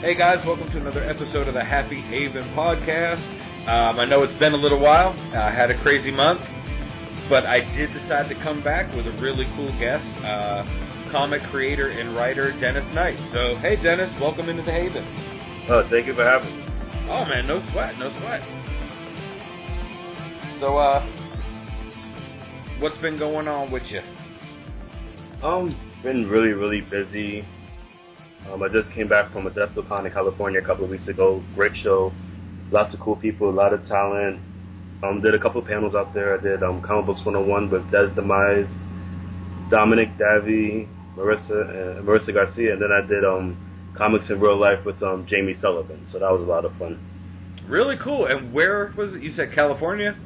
Hey guys, welcome to another episode of the Happy Haven podcast. Um, I know it's been a little while. I had a crazy month, but I did decide to come back with a really cool guest, uh, comic creator and writer Dennis Knight. So, hey Dennis, welcome into the Haven. Oh, thank you for having me. Oh man, no sweat, no sweat. So, uh, what's been going on with you? Um, been really, really busy. Um, I just came back from ModestoCon in California a couple of weeks ago. Great show, lots of cool people, a lot of talent. Um, did a couple of panels out there. I did um, Comic Books 101 with Des Demise, Dominic Davy, Marissa, uh, Marissa Garcia, and then I did um, Comics in Real Life with um, Jamie Sullivan. So that was a lot of fun. Really cool. And where was it? You said California?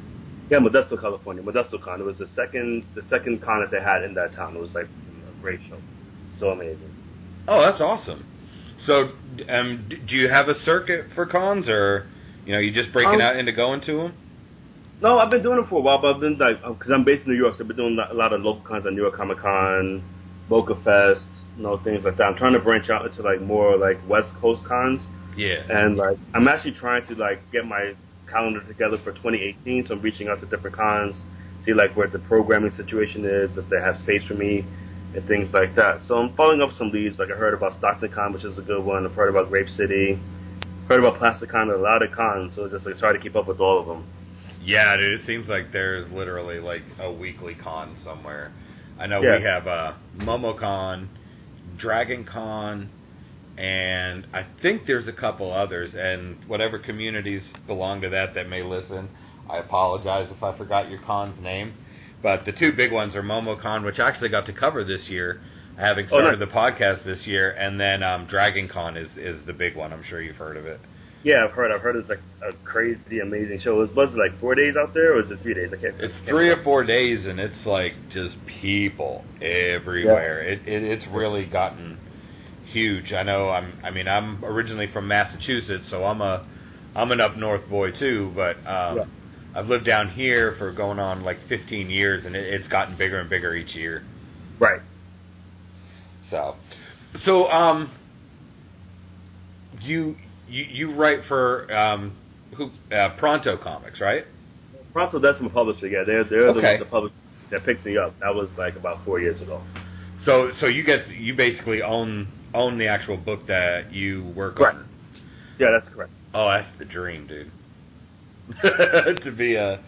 Yeah, Modesto, California. ModestoCon. It was the second the second con that they had in that town. It was like a great show. So amazing. Oh, that's awesome. So, um, do you have a circuit for cons, or you know, you just breaking Um, out into going to them? No, I've been doing it for a while, but I've been like, because I'm based in New York, so I've been doing a lot of local cons like New York Comic Con, Boca Fest, you know, things like that. I'm trying to branch out into like more like West Coast cons, Yeah. and like I'm actually trying to like get my calendar together for 2018. So I'm reaching out to different cons, see like where the programming situation is, if they have space for me, and things like that. So I'm following up some leads. Like I heard about Stockton Con, which is a good one. I've heard about Grape City, heard about Plastic Con, a lot of cons. So it's just like try to keep up with all of them. Yeah, dude. It seems like there's literally like a weekly con somewhere. I know Yeah. we have uh, MomoCon, Dragon Con, and I think there's a couple others. And whatever communities belong to that that may listen, I apologize if I forgot your con's name. But the two big ones are MomoCon, which I actually got to cover this year, having Oh, started nice. the podcast this year, and then um, Dragon Con is is the big one. I'm sure you've heard of it. Yeah, I've heard. I've heard it's like a crazy, amazing show. Was was it like four days out there, or was it three days? I can't. It's can't three remember. or four days, and it's like just people everywhere. It, it it's really gotten huge. I know. I'm. I mean, I'm originally from Massachusetts, so I'm a I'm an up north boy too. But um, Yeah. I've lived down here for going on like 15 years, and it, it's gotten bigger and bigger each year. Right. So, so um, you you you write for um who uh, Pronto Comics, right? Pronto, that's my publisher. Yeah, they're they're Okay. the, the publisher that picked me up. That was like about four years ago. So so you get you basically own own the actual book that you work Correct. on. Yeah, that's correct. Oh, that's the dream, dude. to be a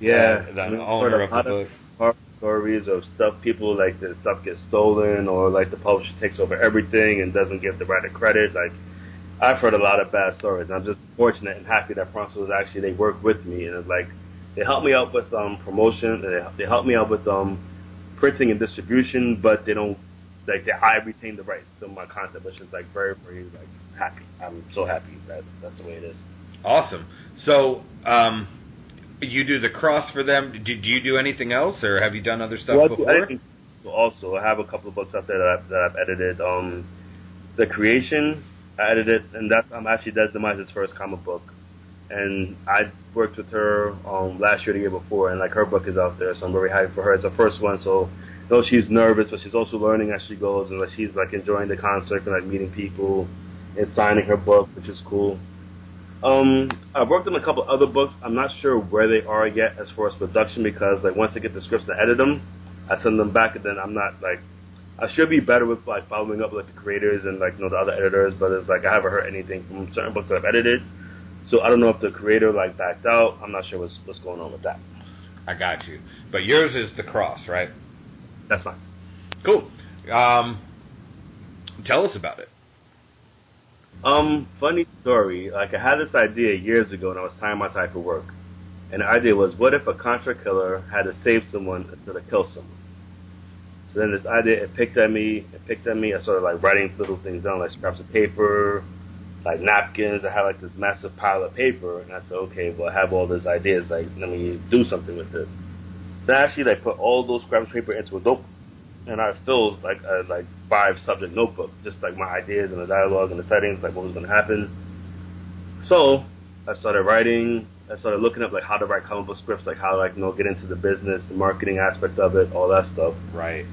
Yeah, uh, We've owner a of lot the book. horror stories of stuff people like the stuff gets stolen or like the publisher takes over everything and doesn't give the writer credit. Like I've heard a lot of bad stories. And I'm just fortunate and happy that Pronto was actually they work with me and it's like they help me out with um promotion. They they help me out with um printing and distribution, but they don't like they, I retain the rights to my concept, which is like very very like happy. I'm so happy that that's the way it is. Awesome. So um, you do the cross for them. Do, do you do anything else, or have you done other stuff Well, I before? editing Also, I have a couple of books out there that I've, that I've edited. Um, the Creation, I edited, and that's I'm actually Des Demise's first comic book, and I worked with her um, last year, the year before, and like her book is out there, so I'm very happy for her. It's her first one, so though she's nervous, but she's also learning as she goes, and like she's like enjoying the concert and like meeting people and signing her book, which is cool. Um, I've worked on a couple other books. I'm not sure where they are yet as far as production because like once I get the scripts to edit them, I send them back and then I'm not like I should be better with like following up with like the creators and like you know the other editors, but it's like I haven't heard anything from certain books that I've edited. So I don't know if the creator like backed out. I'm not sure what's what's going on with that. I got you. But yours is the cross, right? That's fine. Cool. Um, tell us about it. Um, funny story. Like I had this idea years ago, and I was tying my tie for work. And the idea was, what if a contract killer had to save someone instead of kill someone? So then this idea it picked at me. It picked at me. I started like writing little things down, like scraps of paper, like napkins. I had like this massive pile of paper, and I said, okay, well, I have all these ideas. Like, let me do something with it. So I actually like put all those scraps of paper into a notebook, and I filled like a like five subject notebook, just like my ideas and the dialogue and the settings, like what was going to happen. So I started writing. I started looking up like how to write comic book scripts, like how to like you know get into the business, the marketing aspect of it, all that stuff. Right.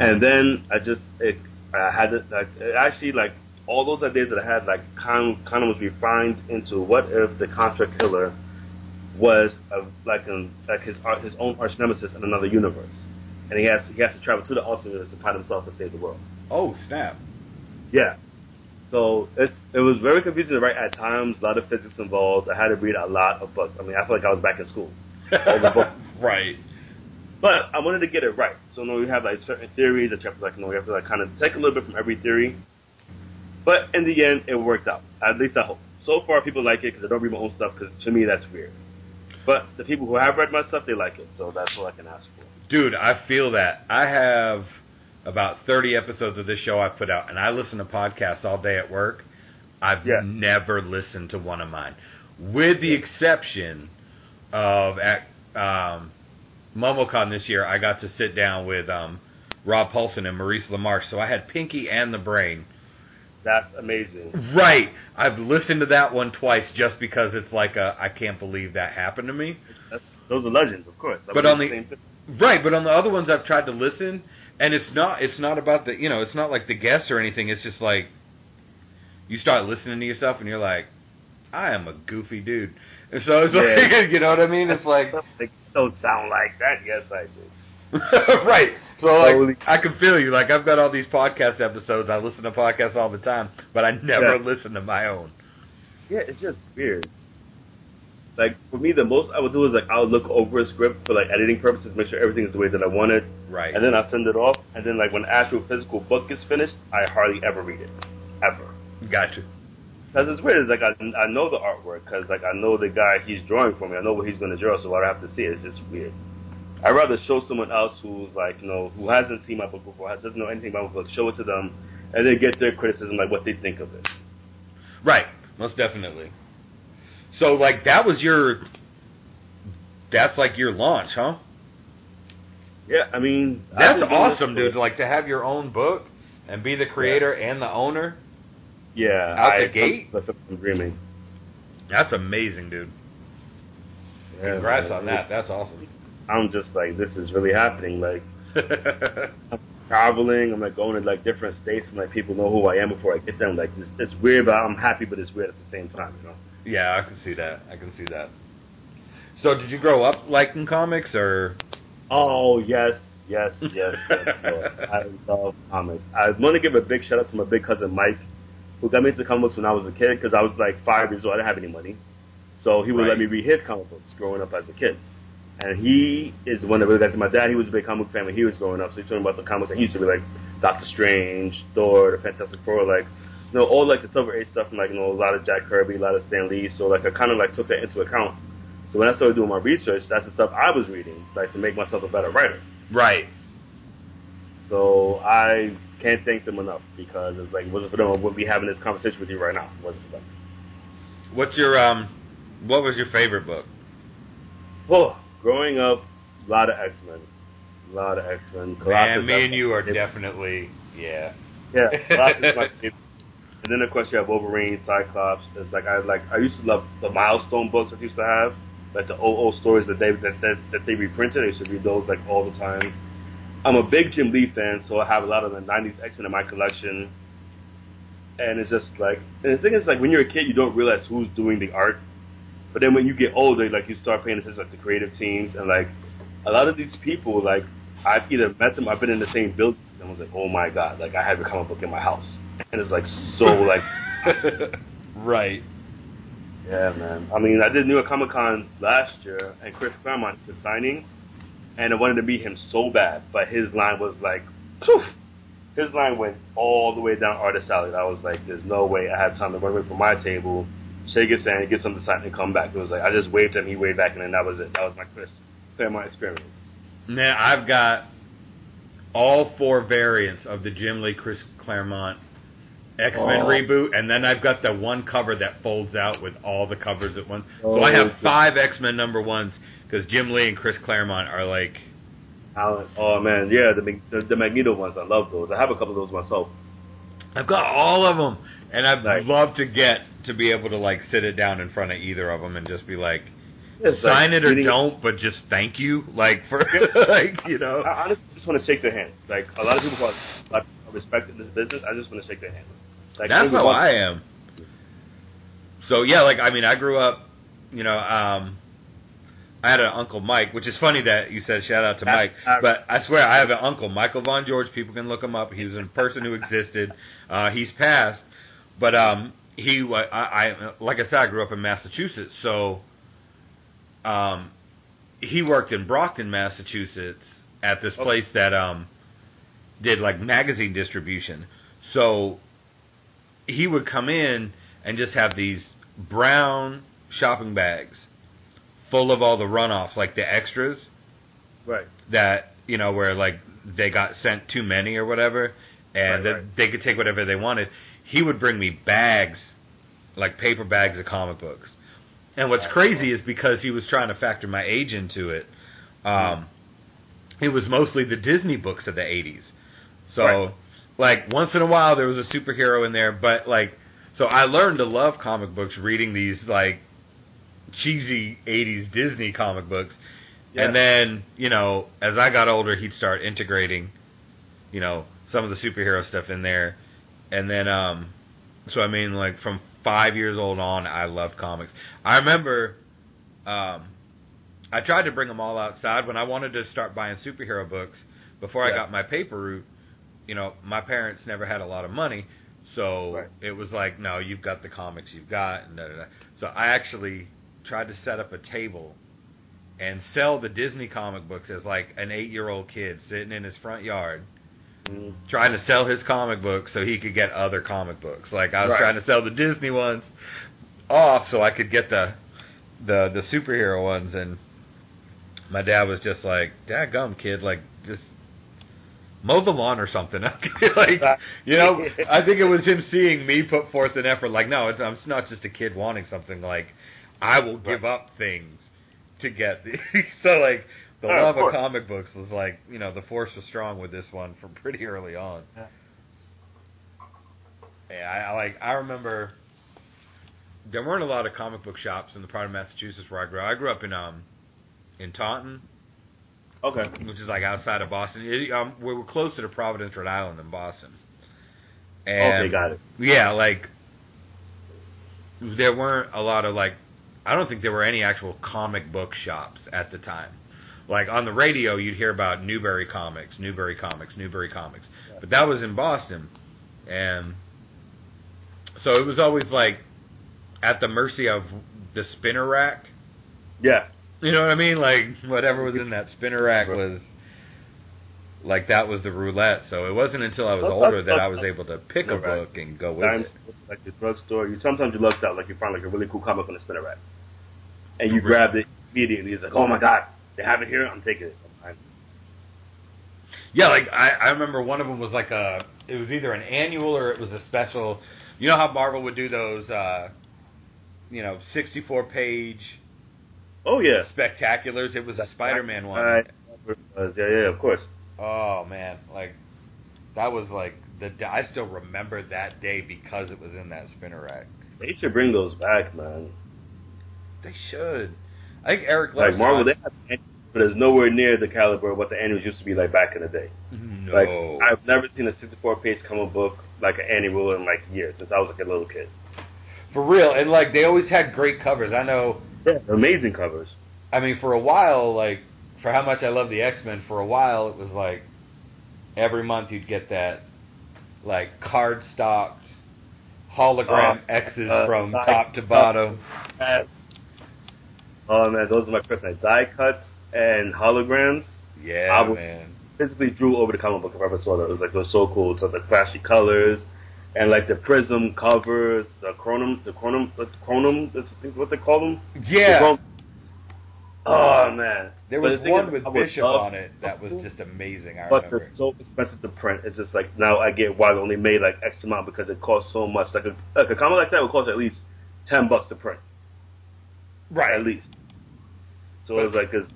And then I just it I had it like it actually like all those ideas that I had, like, kind kind of was refined into what if the Contra killer was a, like an like his his own arch nemesis in another universe, and he has he has to travel to the alternate to find himself to save the world. Oh snap! Yeah. So it's it was very confusing to write at times. A lot of physics involved. I had to read a lot of books. I mean, I feel like I was back in school. All the books. right. But I wanted to get it right. So you know, we have like certain theories that you have to like you know you have to like kind of take a little bit from every theory. But in the end, it worked out. At least I hope. So far, people like it because I don't read my own stuff. Because to me, that's weird. But the people who have read my stuff, they like it. So that's all I can ask for. Dude, I feel that. I have about 30 episodes of this show I've put out, and I listen to podcasts all day at work. I've Yeah. never listened to one of mine, with the exception of at um, MomoCon this year. I got to sit down with um, Rob Paulsen and Maurice LaMarche, so I had Pinky and the Brain. That's amazing. Right, I've listened to that one twice just because it's like a I can't believe that happened to me. That's, those are legends, of course. I But on the- thing. Right, but on the other ones I've tried to listen, and it's not it's not about the you know it's not like the guests or anything. It's just like you start listening to yourself and you're like, I am a goofy dude. And so it's Yeah. like you know what I mean? It's like They don't sound like that. Yes, I do. right. So like. I can feel you. Like I've got all these podcast episodes. I listen to podcasts all the time, but I never Yeah. listen to my own. Yeah, it's just weird. Like for me, the most I would do is like I would look over a script for like editing purposes, make sure everything is the way that I want it, Right. and then I send it off. And then like when the actual physical book is finished, I hardly ever read it, ever. Gotcha. Because it's weird. It's like I, I know the artwork because like I know the guy he's drawing for me. I know what he's going to draw, so I don't have to see it. It's just weird. I'd rather show someone else who's like you know who hasn't seen my book before, has doesn't know anything about my book, show it to them, and then get their criticism, like what they think of it. Right. Most definitely. So like that was your that's like your launch, huh? Yeah, I mean That's been doing this awesome, dude. Like to have your own book and be the creator and the owner. Yeah, Out I the gate? come from dreaming. That's amazing, dude. Yeah, Congrats man. on that. That's awesome. I'm just like, this is really happening. Like I'm traveling, I'm like going to like different states, and like people know who I am before I get there. I'm like, it's, it's weird, but I'm happy, but it's weird at the same time, you know. Yeah, I can see that. I can see that. So, did you grow up liking comics, or Oh yes, yes, yes. yes Lord. I love comics. I want to give a big shout out to my big cousin Mike, who got me into comic books when I was a kid because I was like five years old. I didn't have any money, so he would Right. let me read his comic books growing up as a kid. And he is the one that really got to my dad. He was a big comic fan when he was growing up, so he told me about the comics that he used to be like Doctor Strange, Thor, the Fantastic Four, like you know all like the Silver Age stuff, and like you know a lot of Jack Kirby, a lot of Stan Lee. So like I kind of like took that into account. So when I started doing my research, that's the stuff I was reading, like to make myself a better writer. right? So I can't thank them enough because it's like, it wasn't for them, I wouldn't be having this conversation with you right now. It wasn't for them. What's your um? What was your favorite book? Oh, growing up, a lot of X Men, a lot of X Men. Man, me and you are definitely yeah. yeah. Colossus is my favorite. And then of course you have Wolverine, Cyclops. It's like I like I used to love the milestone books that used to have, like the OO stories that they that, that that they reprinted. I used to read those like all the time. I'm a big Jim Lee fan, so I have a lot of the '90s X Men in my collection. And it's just like, and the thing is, like when you're a kid, you don't realize who's doing the art. But then when you get older, like you start paying attention to like the creative teams, and like a lot of these people, like I've either met them, I've been in the same building, and I was like, oh my god, like I have a comic book in my house, and it's like so like, right. yeah, man. I mean, I did New York Comic Con last year, and Chris Claremont was signing, and I wanted to meet him so bad, but his line was like, phew. his line went all the way down artist alley. I was like, there's no way I have time to run away from my table, shake his hand, get something signed, and come back. It was like I just waved at him, he waved back, and then that was it. That was my Chris Claremont experience. Man, I've got all four variants of the Jim Lee Chris Claremont X Men Oh. reboot, and then I've got the one cover that folds out with all the covers at once. so Oh, I have oh, five X Men number ones because Jim Lee and Chris Claremont are like Alan, oh man, yeah, the, the the Magneto ones, I love those. I have a couple of those myself. I've got all of them, and I'd Nice. love to get to be able to like sit it down in front of either of them and just be like, It's sign like it or meeting- don't, but just thank you, like for like you know. I honestly just want to shake their hands. Like a lot of people who are like, respect in this business, I just want to shake their hand. Like, That's every how I am. So yeah, like I mean, I grew up, you know, um, I had an uncle Mike, which is funny that you said shout out to Mike, but I swear I have an uncle, Michael Von George. People can look him up. He's a person who existed. Uh, he's passed, but um, he, I, I, like I said, I grew up in Massachusetts, so um, he worked in Brockton, Massachusetts, at this Okay. place that um did like magazine distribution. So he would come in and just have these brown shopping bags full of all the runoffs, like the extras Right. that you know where like they got sent too many or whatever, and Right, right. they could take whatever they wanted. He would bring me bags, like paper bags of comic books. And what's crazy is because he was trying to factor my age into it. Um, it was mostly the Disney books of the '80s. So, Right. like once in a while there was a superhero in there, but like, so I learned to love comic books reading these like cheesy '80s Disney comic books. Yeah. And then, you know, as I got older, he'd start integrating, you know, some of the superhero stuff in there. And then, um, so I mean, like from five years old on, I loved comics. I remember, um, I tried to bring them all outside when I wanted to start buying superhero books before I got my paper route. You know, my parents never had a lot of money, so Right. it was like, no, you've got the comics you've got, and da, da, da. so I actually tried to set up a table and sell the Disney comic books as like an eight-year-old kid sitting in his front yard. Trying to sell his comic books so he could get other comic books. Like I was Right. trying to sell the Disney ones off so I could get the the the superhero ones and my dad was just like, "Dad gum kid, like just mow the lawn or something." like, you know, I think it was him seeing me put forth an effort like, "No, it's I'm not just a kid wanting something like I will give up things to get the so like the Oh, love of course. comic books was like, you know, the force was strong with this one from pretty early on. Yeah. Yeah, I, I like I remember there weren't a lot of comic book shops in the part of Massachusetts where I grew up. I grew up in um in Taunton, Okay. which is like outside of Boston. It, um, we were closer to Providence, Rhode Island than Boston. And okay, got it. yeah, like there weren't a lot of like I don't think there were any actual comic book shops at the time. Like on the radio, you'd hear about Newbury Comics, Newbury Comics, Newbury Comics, but that was in Boston, and so it was always like at the mercy of the spinner rack. Yeah. You know what I mean? Like whatever was in that spinner rack was like that was the roulette. So it wasn't until I was older that I was able to pick a book and go with it. like the drugstore. You sometimes you lucked out, like you find like a really cool comic on the spinner rack, and you grabbed it immediately. It's like, oh my god, they have it here. I'm taking it. I'm- Yeah, like I, I remember one of them was like a it was either an annual or it was a special. You know how Marvel would do those uh you know, 64 page Oh yeah. spectaculars. It was a Spider-Man one. I, yeah, yeah, of course. Oh man, like that was like the I still remember that day because it was in that spinner rack. They should bring those back, man. They should. I think Eric Like Marvel, they have, annuals, but it's nowhere near the caliber of what the annuals used to be like back in the day. no. Like I've never seen a 64 page comic book like an annual in like years since I was like a little kid. for real, and like they always had great covers. I know. Yeah, amazing covers. I mean, for a while, like for how much I love the X Men, for a while it was like every month you'd get that like card stocked hologram Uh, X's uh, from uh, top to bottom. Um, oh man, those are my kryptonite. Die cuts and holograms. Yeah, I man. Physically drew over the comic book if I ever saw that. It was like those so cool. So the flashy colors and like the prism covers, the chromium, the chromium, the chromium. That's I think what they call them. Yeah, chron- Oh man, there was the one with Bishop on it that was just amazing. I But remember. they're so expensive to print. It's just like now I get why they only made like X amount because it costs so much. Like a like a comic like that would cost at least ten bucks to print, Right. at least. So it was like, 'cause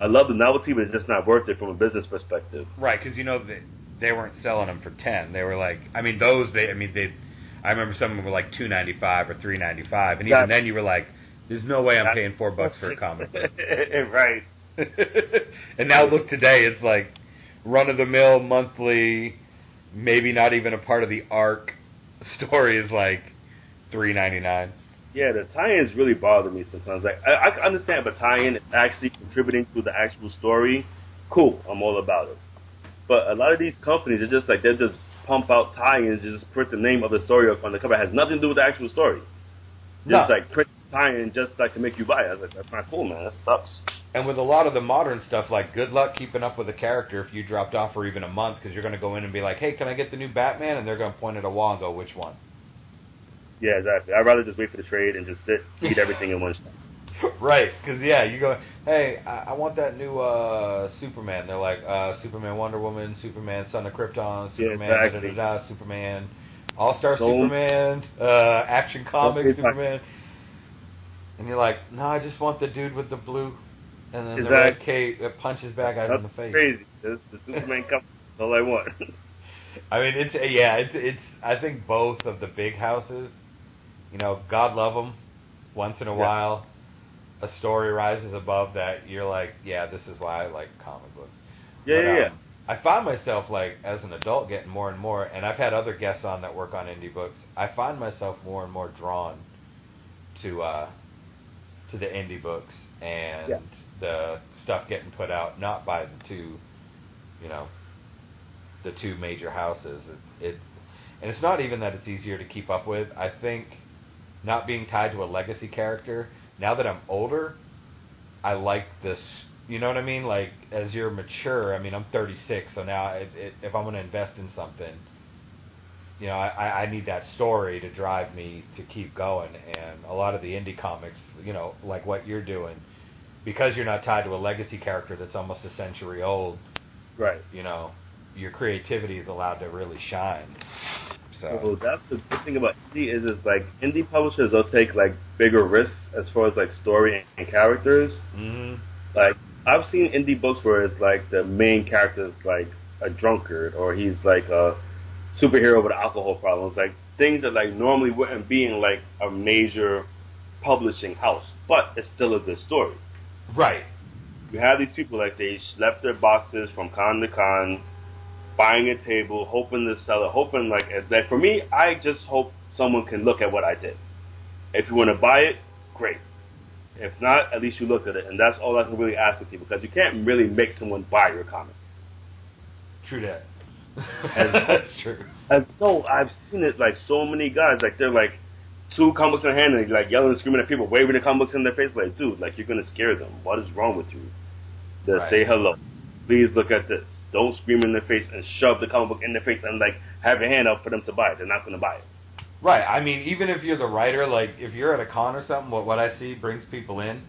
I love the novelty, but it's just not worth it from a business perspective. Right, because you know they they weren't selling them for ten. They were like, I mean, those they, I mean, they. I remember some of them were like two ninety five or three ninety five, and even That- then you were like, "There's no way I'm paying four bucks for a comic." book. right. and now look today, it's like run of the mill monthly, maybe not even a part of the arc, story is like three ninety nine. Yeah, the tie-ins really bother me sometimes. Like I, I understand if a tie-in is actually contributing to the actual story. Cool, I'm all about it. But a lot of these companies are just like they just pump out tie-ins, just print the name of the story up on the cover. It has nothing to do with the actual story. Just No. like print tie-in just like to make you buy it. I was like, that's not cool, man. That sucks. And with a lot of the modern stuff, like good luck keeping up with a character if you dropped off for even a month, because you're going to go in and be like, "Hey, can I get the new Batman?" And they're going to point at a wall and go, "Which one?" Yeah, exactly. I'd rather just wait for the trade and just sit, eat everything in one shot. right, because yeah, you go, "Hey, I, I want that new uh, Superman." They're like, uh, "Superman, Wonder Woman, Superman, Son of Krypton, Yeah, Superman, exactly. da, da, da, Superman, All Star Superman, uh, Action Comics Don't be like- Superman." And you're like, "No, I just want the dude with the blue." And then the red Exactly. cape that punches back guys in the That's face. crazy. The Superman comes. That's all I want. I mean, it's yeah, it's it's. I think both of the big houses, you know, God love them. Once in a Yeah. while, a story rises above that. You're like, yeah, this is why I like comic books. yeah, But, yeah, yeah. um, I find myself like as an adult getting more and more, and I've had other guests on that work on indie books. I find myself more and more drawn to uh, to the indie books and Yeah. the stuff getting put out, not by the two, you know, the two major houses. It, it and it's not even that it's easier to keep up with. I think not being tied to a legacy character. Now that I'm older, I like this. You know what I mean? Like as you're mature. I mean, I'm 36, so now it, it, if I'm going to invest in something, you know, I, I I need that story to drive me to keep going. And a lot of the indie comics, you know, like what you're doing, because you're not tied to a legacy character that's almost a century old. Right. You know, your creativity is allowed to really shine. So So that's the good thing about indie is is like indie publishers they'll take like bigger risks as far as like story and characters. hmm Like I've seen indie books where it's like the main character is like a drunkard or he's like a superhero with alcohol problems, like things that like normally wouldn't be in like a major publishing house, but it's still a good story. right. You have these people like they left their boxes from con to con, buying a table, hoping to sell it, hoping like like for me, I just hope someone can look at what I did. If you want to buy it, great. If not, at least you looked at it, and that's all I can really ask of people because you can't really make someone buy your comic. True that. And- That's true. And no, I've seen it like so many guys like they're like two comic books in hand and like yelling and screaming at people, waving the comic books in their face, like dude, like you're gonna scare them. What is wrong with you? Just Right. say hello. Please look at this. Don't scream in their face and shove the comic book in their face and like have your hand up for them to buy it. They're not gonna buy it. Right. I mean, even if you're the writer, like if you're at a con or something, what what I see brings people in.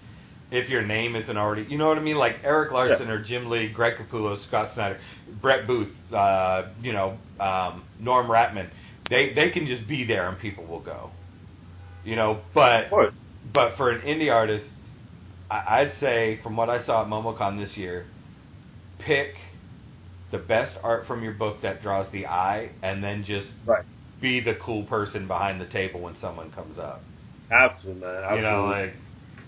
If your name isn't already, you know what I mean, like Erik Larsen Yeah. or Jim Lee, Greg Capullo, Scott Snyder, Brett Booth, uh, you know, um, Norm Ratman, they they can just be there and people will go. You know, but but for an indie artist, I, I'd say from what I saw at MomoCon this year, pick the best art from your book that draws the eye, and then just Right. be the cool person behind the table when someone comes up. Have to, man. You know, Absolutely. like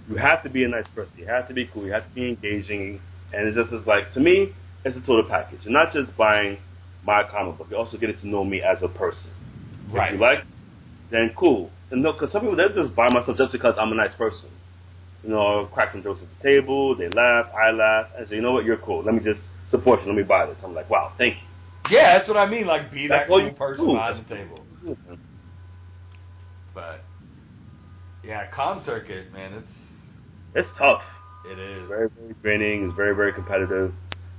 you have to be a nice person. You have to be cool. You have to be engaging. And it's just as like to me, it's a total package. You're not just buying my comic book. You're also getting to know me as a person. right, If you like, then cool. And no, because some people they just buy my stuff just because I'm a nice person. You know, crack some jokes at the table. They laugh. I laugh. I say, you know what? You're cool. Let me just support you. Let me buy this. I'm like, wow, thank you. yeah, that's what I mean. Like be That's that cool you person do. behind the table. Mm-hmm. But yeah, con circuit, man, it's It's tough. it is. very, very draining. It's very, very competitive.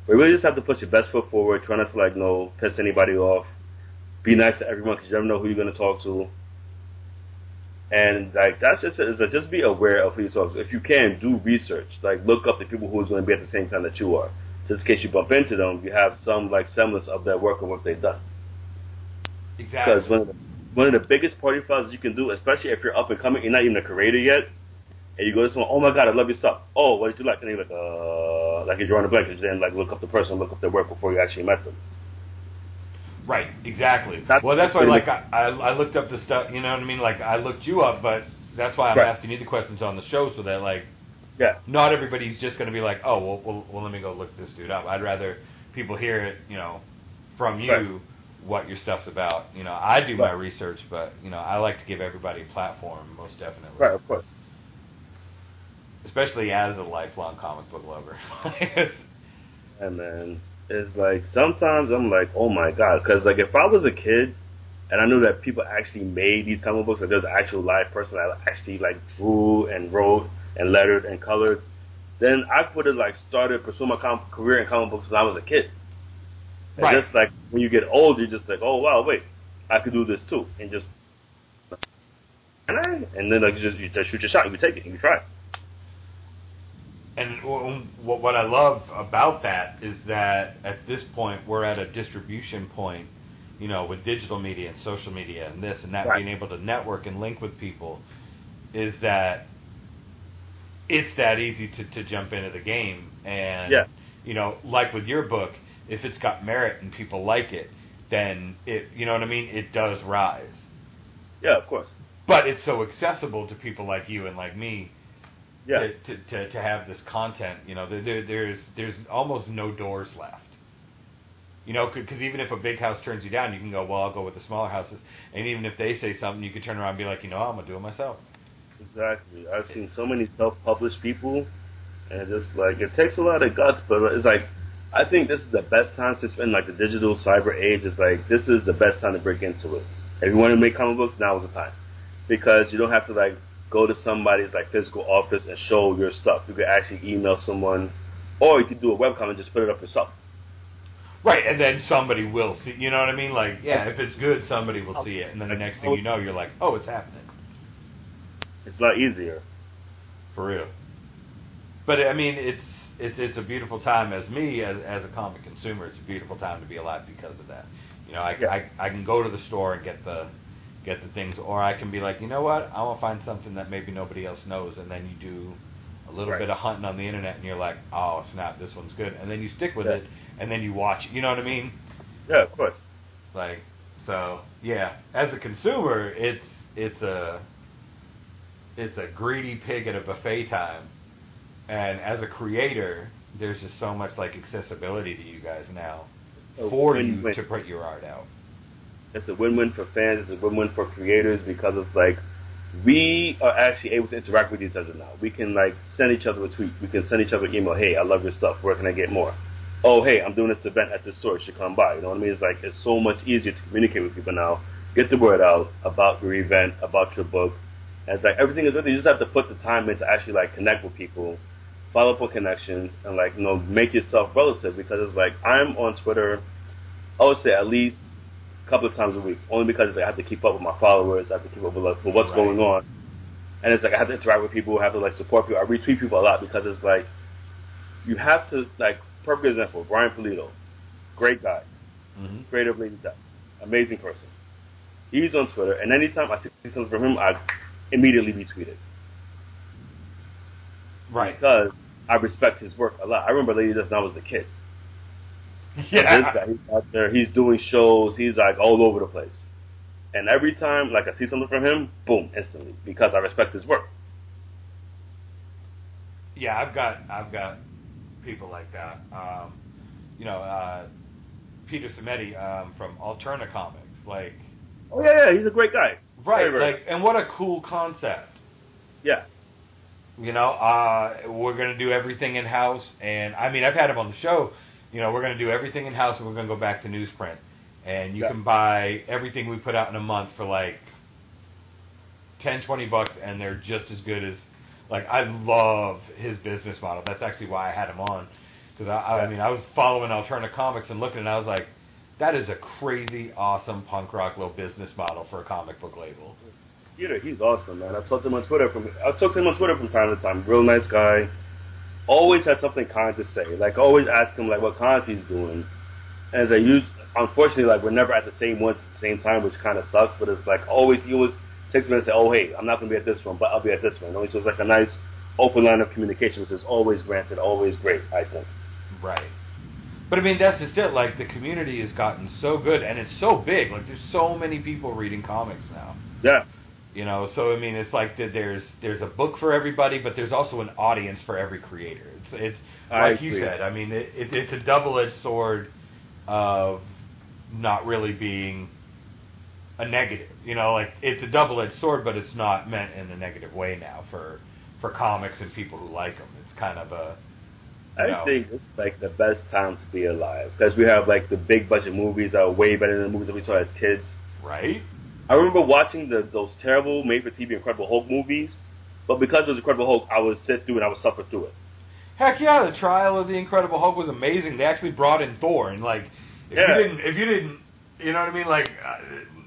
But you really just have to put your best foot forward. Try not to like, no, piss anybody off. Be nice to everyone because you never know who you're gonna talk to. And like that's just is like, just be aware of who you. If you can, do research. Like look up the people who's going to be at the same time that you are. Just in case you bump into them, you have some like semblance of their work and what they've done. exactly. Because one of the one of the biggest party fouls you can do, especially if you're up and coming, you're not even a creator yet, and you go to someone, oh my god, I love your stuff. Oh, what did you like? And you're like, uh, like you're drawing a blank, and then like look up the person, look up their work before you actually met them. Right, exactly. That's- well, that's why, like, I, I I looked up the stuff. You know what I mean? Like, I looked you up, but that's why I'm Right. asking you the questions on the show, so that like, Yeah, not everybody's just going to be like, oh, well, well, well, let me go look this dude up. I'd rather people hear it, you know, from you Right. what your stuff's about. You know, I do my research, but you know, I like to give everybody a platform, most definitely. Right, of course. Especially as a lifelong comic book lover. And man, it's like sometimes I'm like, oh my god, because like if I was a kid and I knew that people actually made these comic books, like there's an actual live person that actually like drew and wrote and lettered and colored, then I would have like started pursuing my com- career in comic books when I was a kid. And Right. just like when you get older, you're just like, oh wow, wait, I could do this too, and just and I and then like you just you just shoot your shot, you take it, and you try. it. And what what I love about that is that at this point we're at a distribution point, you know, with digital media and social media and this and that, Right. being able to network and link with people, is that it's that easy to, to jump into the game and Yeah. you know, like with your book, if it's got merit and people like it, then it you know what I mean, it does rise. Yeah, of course. But it's so accessible to people like you and like me Yeah, to, to, to, to have this content. You know, there, there, there's there's almost no doors left. You know, because even if a big house turns you down, you can go, well, I'll go with the smaller houses. And even if they say something, you can turn around and be like, you know, I'm gonna do it myself. Exactly. I've seen so many self-published people, and just like it takes a lot of guts, but it's like I think this is the best time to spend like the digital cyber age. Is like this is the best time to break into it. If you want to make comic books, now is the time because you don't have to like go to somebody's like physical office and show your stuff. You could actually email someone, or you could do a webcom and just put it up yourself. Right, and then somebody will see. You know what I mean? Like, yeah, if it's good, somebody will see it, and then the next thing you know, you're like, oh, it's happening. It's a lot easier. For real. But I mean, it's it's it's a beautiful time as me as as a comic consumer. It's a beautiful time to be alive because of that. You know, I, Yeah. I I can go to the store and get the get the things, or I can be like, you know what, I want to find something that maybe nobody else knows, and then you do a little Right. bit of hunting on the internet, and you're like, oh snap, this one's good, and then you stick with Yeah. it, and then you watch. it. You know what I mean? Yeah, of course. Like, so yeah, as a consumer, it's it's a it's a greedy pig at a buffet time, and as a creator, there's just so much like accessibility to you guys now A for you win-win. to put your art out. It's a win-win for fans. It's a win-win for creators because it's like we are actually able to interact with each other now. We can like send each other a tweet. We can send each other an email. Hey, I love your stuff. Where can I get more? Oh, hey, I'm doing this event at this store. You should come by. You know what I mean? It's like it's so much easier to communicate with people now. Get the word out about your event, about your book. And it's like everything is. You just have to put the time in to actually like connect with people, follow up with connections, and like you know make yourself relative. Because it's like I'm on Twitter. I would say at least a couple of times a week, only because I have to keep up with my followers. I have to keep up with, like, with what's Right. going on, and it's like I have to interact with people. I have to like support people. I retweet people a lot because it's like you have to like. Perfect example: Brian Pulido, great guy, Mm-hmm. creator of Lady Death, amazing person. He's on Twitter, and anytime I see something from him, I immediately retweet it Right. because I respect his work a lot. I remember Lady Death when I was a kid. Yeah. This guy, he's out there, he's doing shows, he's like all over the place. And every time, like I see something from him, boom, instantly, because I respect his work. Yeah, I've got I've got people like that. Um, you know, uh, Peter Simeti um, from Alterna Comics, like Oh yeah, yeah, he's a great guy. right, very like, and what a cool concept. Yeah, You know, uh, we're gonna do everything in house, and I mean, I've had him on the show. You know, we're gonna do everything in house, and we're gonna go back to newsprint, and you Yeah. can buy everything we put out in a month for like 10, 20 bucks, and they're just as good as. Like, I love his business model. That's actually why I had him on, because I, I mean, I was following Alterna Comics and looking, and I was like, that is a crazy, awesome punk rock little business model for a comic book label. Peter, he's awesome, man. I've talked to him on Twitter from I've talked to him on Twitter from time to time. Real nice guy. Always has something kind to say. Like always ask him like what cons he's doing. And as I use unfortunately like we're never at the same ones at the same time, which kinda sucks, but it's like always he always takes me and say, Oh hey, I'm not gonna be at this one, but I'll be at this one. Always was like a nice open line of communication, which is always granted, always great, I think. Right. But I mean, that's just it. Like the community has gotten so good, and it's so big. Like there's so many people reading comics now. Yeah. You know, so I mean, it's like that. There's there's a book for everybody, but there's also an audience for every creator. It's it's I like you said. I mean, it, it, it's a double edged sword of not really being a negative. You know, like it's a double-edged sword, but it's not meant in a negative way now for for comics and people who like them. It's kind of a I No. think it's like the best time to be alive because we have like the big budget movies that are way better than the movies that we saw as kids. right. I remember watching the those terrible made-for-TV Incredible Hulk movies, but because it was Incredible Hulk, I would sit through and I would suffer through it. Heck yeah, the trial of the Incredible Hulk was amazing. They actually brought in Thor, and like, if Yeah. you didn't, if you didn't, you know what I mean? Like, uh,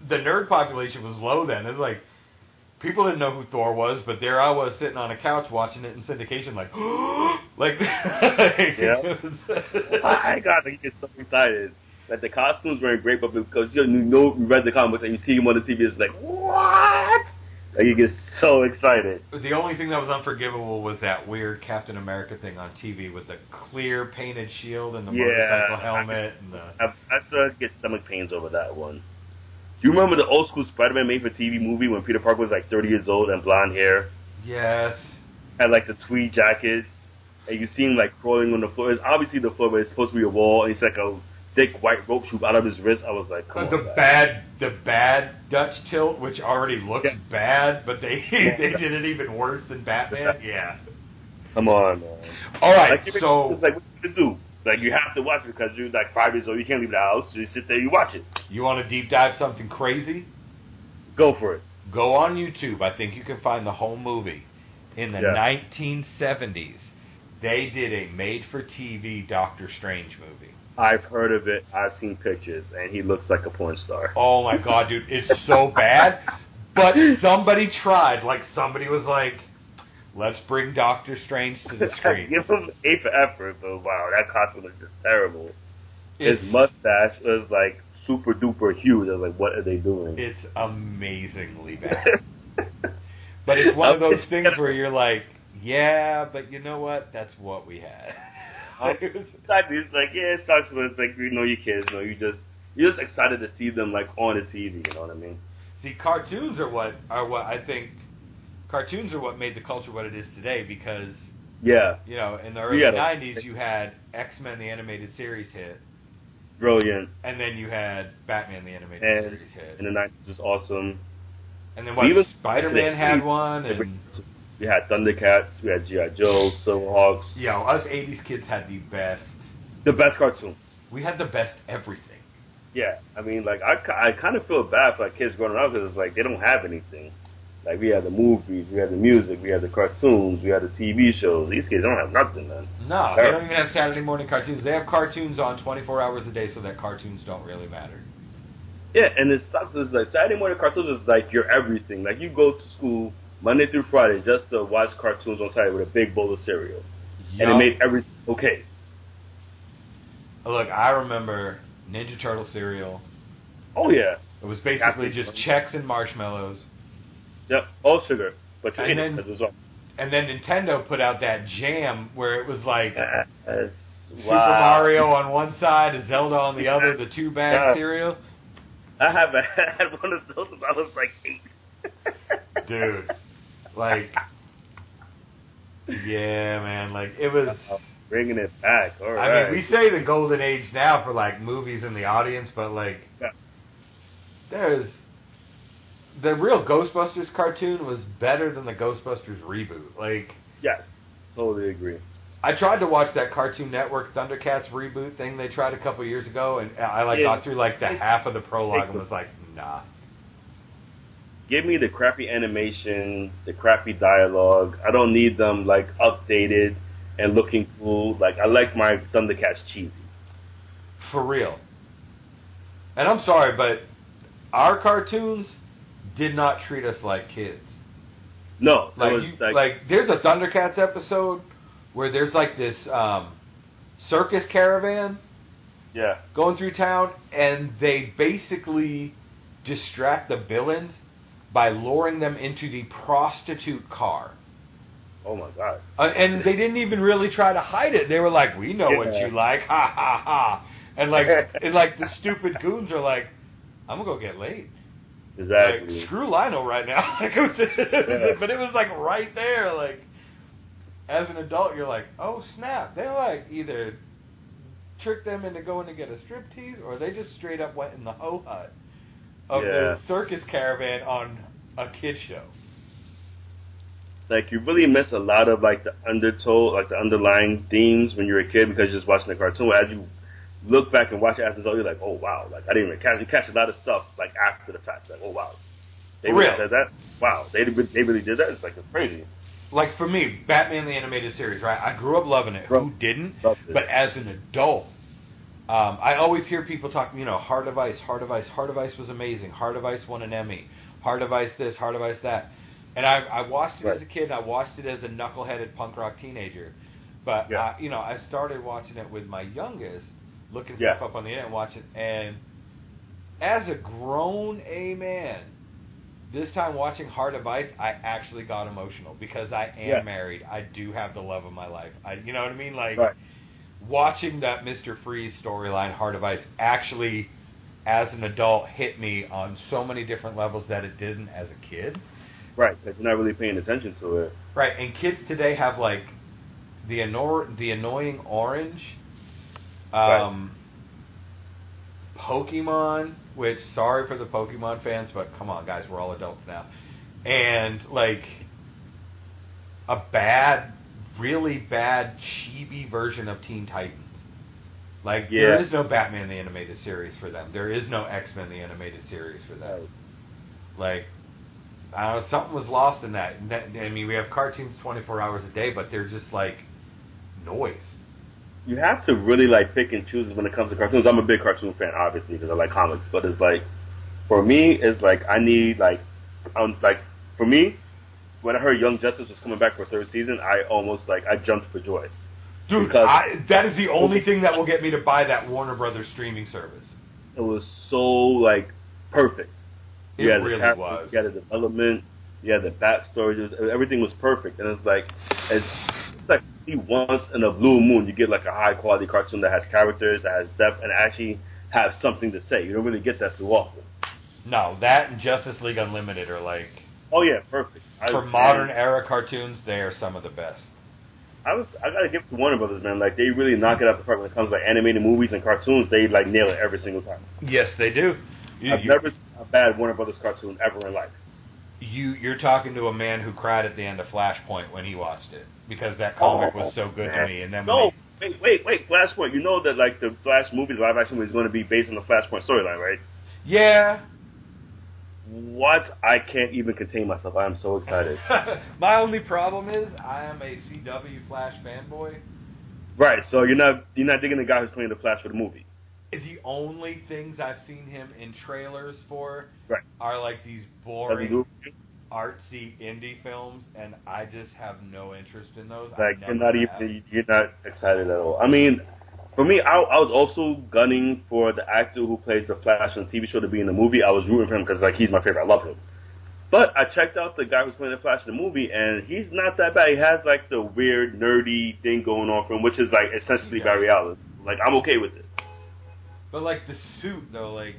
the nerd population was low then. It's like people didn't know who Thor was, but there I was sitting on a couch watching it in syndication, like, like, Yeah. I got to get so excited. Like the costumes weren't great, but because you know you read the comics and you see him on the TV, it's like what? Like you get so excited. The only thing that was unforgivable was that weird Captain America thing on TV with the clear painted shield and the Yeah. motorcycle helmet and the. I, I started to get stomach pains over that one. Do you remember the old school Spider-Man made-for-TV movie when Peter Parker was like 30 years old and blonde hair, Yes. had like the tweed jacket, and you see him like crawling on the floor? It's obviously the floor, but it's supposed to be a wall, and it's like a thick white rope shoot out of his wrist. I was like, come the on, bad, the bad Dutch tilt, which already looks Yeah. bad, but they they did it even worse than Batman. Yeah. come on, man. All right, Like, so it's like what you do? Like you have to watch it because you're like five years old. You can't leave the house. You sit there, you watch it. you want to deep dive something crazy? Go for it. Go on YouTube. I think you can find the whole movie. In the Yeah. 1970s, they did a made-for-TV Doctor Strange movie. I've heard of it. I've seen pictures, and he looks like a porn star. Oh my god, dude, it's so bad. But somebody tried. Like somebody was like, "Let's bring Doctor Strange to the screen." Give him A for effort, but wow, that costume was just terrible. His It's- mustache was like super duper huge. I was like, what are they doing? It's amazingly bad. But it's one of those things where you're like, yeah, but you know what? That's what we had. Exactly. It's like, yeah, it sucks, but it's like you know your kids. You know, you just you're just excited to see them like on the TV. You know what I mean? See, cartoons are what are what I think. Cartoons are what made the culture what it is today because Yeah, you know in the early Yeah. '90s you had X Men the animated series hit, brilliant. and then you had Batman the animated And series hit, in the nineties was awesome. and then what? even- Spider Man had one, and We had Thundercats, we had GI Joe, Silverhawks, know us '80s kids had the best. the best cartoon. We had the best everything. Yeah, I mean, like I, I kind of feel bad for like kids growing up because it's like they don't have anything. Like we had the movies, we had the music, we had the cartoons, we had the TV shows. These kids don't have nothing, man. No, they don't even have Saturday morning cartoons. They have cartoons on 24 hours a day, so that cartoons don't really matter. Yeah, and it sucks. Is like Saturday morning cartoons is like your everything. Like you go to school Monday through Friday just to watch cartoons on Saturday with a big bowl of cereal, and it made everything okay. Look, I remember Ninja Turtle cereal. Oh yeah, It was basically just. Chex and marshmallows. yep, all sugar, but you And ate it then- because it was all. And then Nintendo put out that jam where it was like Yes. Super Wow. Mario on one side, and Zelda on the other, the two bag Yeah. cereal. I haven't had one of those since I was like eight. Dude, like, yeah, man, like it was. Bringing it back. All right. I mean, we say the golden age now for like movies in the audience, but like, Yeah. there's the real Ghostbusters cartoon was better than the Ghostbusters reboot. Like, yes, totally agree. I tried to watch that Cartoon Network Thundercats reboot thing they tried a couple years ago, and I like got through like the half of the prologue and was like, nah. Give me the crappy animation, the crappy dialogue. I don't need them like updated and looking cool. Like I like my Thundercats cheesy. For real. And I'm sorry, but our cartoons did not treat us like kids. No, Like, was you, like, like, there's a Thundercats episode where there's like this um, circus caravan yeah, going through town, and they basically distract the villains by luring them into the prostitute car. oh my god. Uh, and they didn't even really try to hide it. They were like, "We know what you like, ha ha ha," and like, and like the stupid goons are like, "I'm gonna go get laid." Exactly. Like, screw Lion-O right now. Like, it was- Yeah. But it was like right there. Like, as an adult, you're like, "Oh snap!" They like either trick them into going to get a striptease, or they just straight up went in the hoe hut of Yeah. the circus caravan on a kid show. Like you really miss a lot of like the undertow, like the underlying themes when you're a kid because you're just watching the cartoon. As you look back and watch it as an adult, you're like, oh wow, like I didn't even catch. You catch a lot of stuff like after the fact. Like oh wow, they really Really? said that. Wow, they did- they really did that. It's like it's crazy. Like for me, Batman the animated series, right? I grew up loving it. Who didn't? But as an adult, um, I always hear people talk. You know, Heart of Ice, Heart of Ice, Heart of Ice was amazing. Heart of Ice won an Emmy. Heart of Ice this, hard of Ice that. And I, I watched it Right. as a kid. I watched it as a knuckleheaded punk rock teenager. But Yeah. uh, you know, I started watching it with my youngest, looking Yeah. stuff up on the internet and watching. And as a grown a man, this time watching Heart of Ice, I actually got emotional because I am Yeah. married. I do have the love of my life. I, you know what I mean? Like Right. watching that Mister Freeze storyline, Heart of Ice, actually, as an adult, hit me on so many different levels that it didn't as a kid. Right, because you're not really paying attention to it. Right, and kids today have like the anno- the annoying orange, um, Pokemon. Which sorry for the Pokemon fans, but come on, guys, we're all adults now, and like a bad, really bad chibi version of Teen Titans. Like there Yeah. is no Batman the animated series for them. There is no X Men the animated series for them. Like, I don't know, something was lost in that. That- I mean, we have cartoons 24 hours a day, but they're just like noise. You have to really like pick and choose when it comes to cartoons. I'm a big cartoon fan, obviously, because I like comics. But it's like, for me, it's like I need like, I'm like for me, when I heard Young Justice was coming back for a third season, I almost like I jumped for joy. Dude, I, that is the only thing that will get me to buy that Warner Brothers streaming service. It was so like perfect. It You had the really characters, was. You had the development. You had the backstory. Just, everything was perfect, and it's like it's, it's like once in a blue moon you get like a high quality cartoon that has characters, that has depth, and actually have something to say. You don't really get that too often. No, that and Justice League Unlimited are like, Oh yeah, perfect. I, for modern era cartoons, they are some of the best. I was I gotta give it to Warner Brothers, man. Like they really knock it out the park when it comes to like animated movies and cartoons. They like nail it every single time. Yes, they do. You, I've you- never seen a bad Warner Brothers cartoon ever in life. you you're talking to a man who cried at the end of Flashpoint when he watched it because that comic was so good to oh, me. And then no, they- wait, wait, wait. Flashpoint. You know that like the Flash movie, the live action movie, is going to be based on the Flashpoint storyline, right? yeah, What? I can't even contain myself. I am so excited. my only problem is I am a CW Flash fanboy. right. So you're not you're not digging the guy who's playing the Flash for the movie. Is The only things I've seen him in trailers for Right. are like these boring, artsy indie films, and I just have no interest in those. Like you're not even you're not excited at all. I mean, for me, I, I was also gunning for the actor who plays the Flash on the TV show to be in the movie. I was rooting for him because like he's my favorite. I love him. But I checked out the guy who's playing the Flash in the movie, and he's not that bad. He has like the weird nerdy thing going on for him, which is like essentially Barry Allen. Like I'm okay with it. But like the suit though, like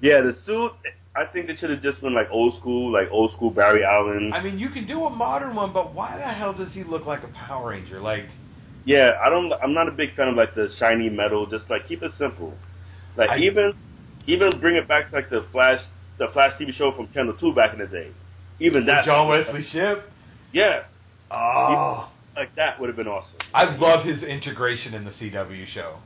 Yeah, the suit. I think they should have just been like old school, like old school Barry Allen. I mean, you can do a modern one, but why the hell does he look like a Power Ranger? Like, Yeah, I don't. I'm not a big fan of like the shiny metal. Just like keep it simple. Like I- even even bring it back to like the Flash, the Flash TV show from Channel Two back in the day. Even that. John Wesley Shipp. Yeah, Oh, like that would have been awesome. I love his integration in the CW show.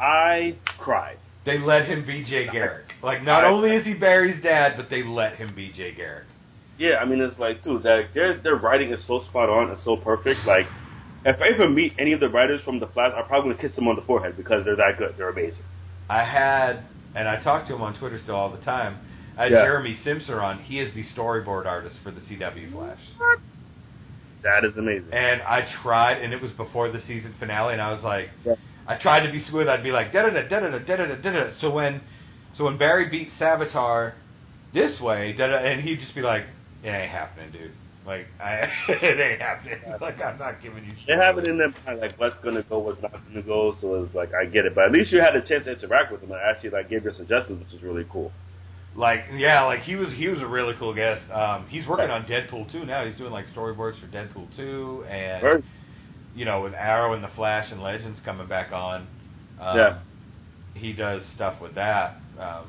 I cried. They let him be Jay Garrick. Like, not I- only is he Barry's dad, but they let him be Jay Garrick. Yeah, I mean it's like, dude, that their their writing is so spot on and so perfect. Like, if I ever meet any of the writers from the Flash, I'm probably gonna kiss them on the forehead because they're that good. They're amazing. I had, and I talk to him on Twitter still all the time. I had Yeah. Jeremy Simpson on. He is the storyboard artist for the CW Flash. What? That is amazing. And I tried, and it was before the season finale, and I was like, Yeah. I tried to be smooth. I'd be like, da da da da da da da da da. So when, so when Barry beats Savitar this way, da da, and he'd just be like, it ain't happening, dude. Like, I, it ain't happening. Like, I'm not giving you. They have it in their mind, like what's gonna go, what's not gonna go. So it's like I get it, but at least you had a chance to interact with them and actually like give your suggestions, which is really cool. Like, yeah, like he was he was a really cool guest. Um, he's working Right. on Deadpool 2 now. He's doing like storyboards for Deadpool 2, and Very- you know, with Arrow and the Flash and Legends coming back on. Um, Yeah. He does stuff with that. Um,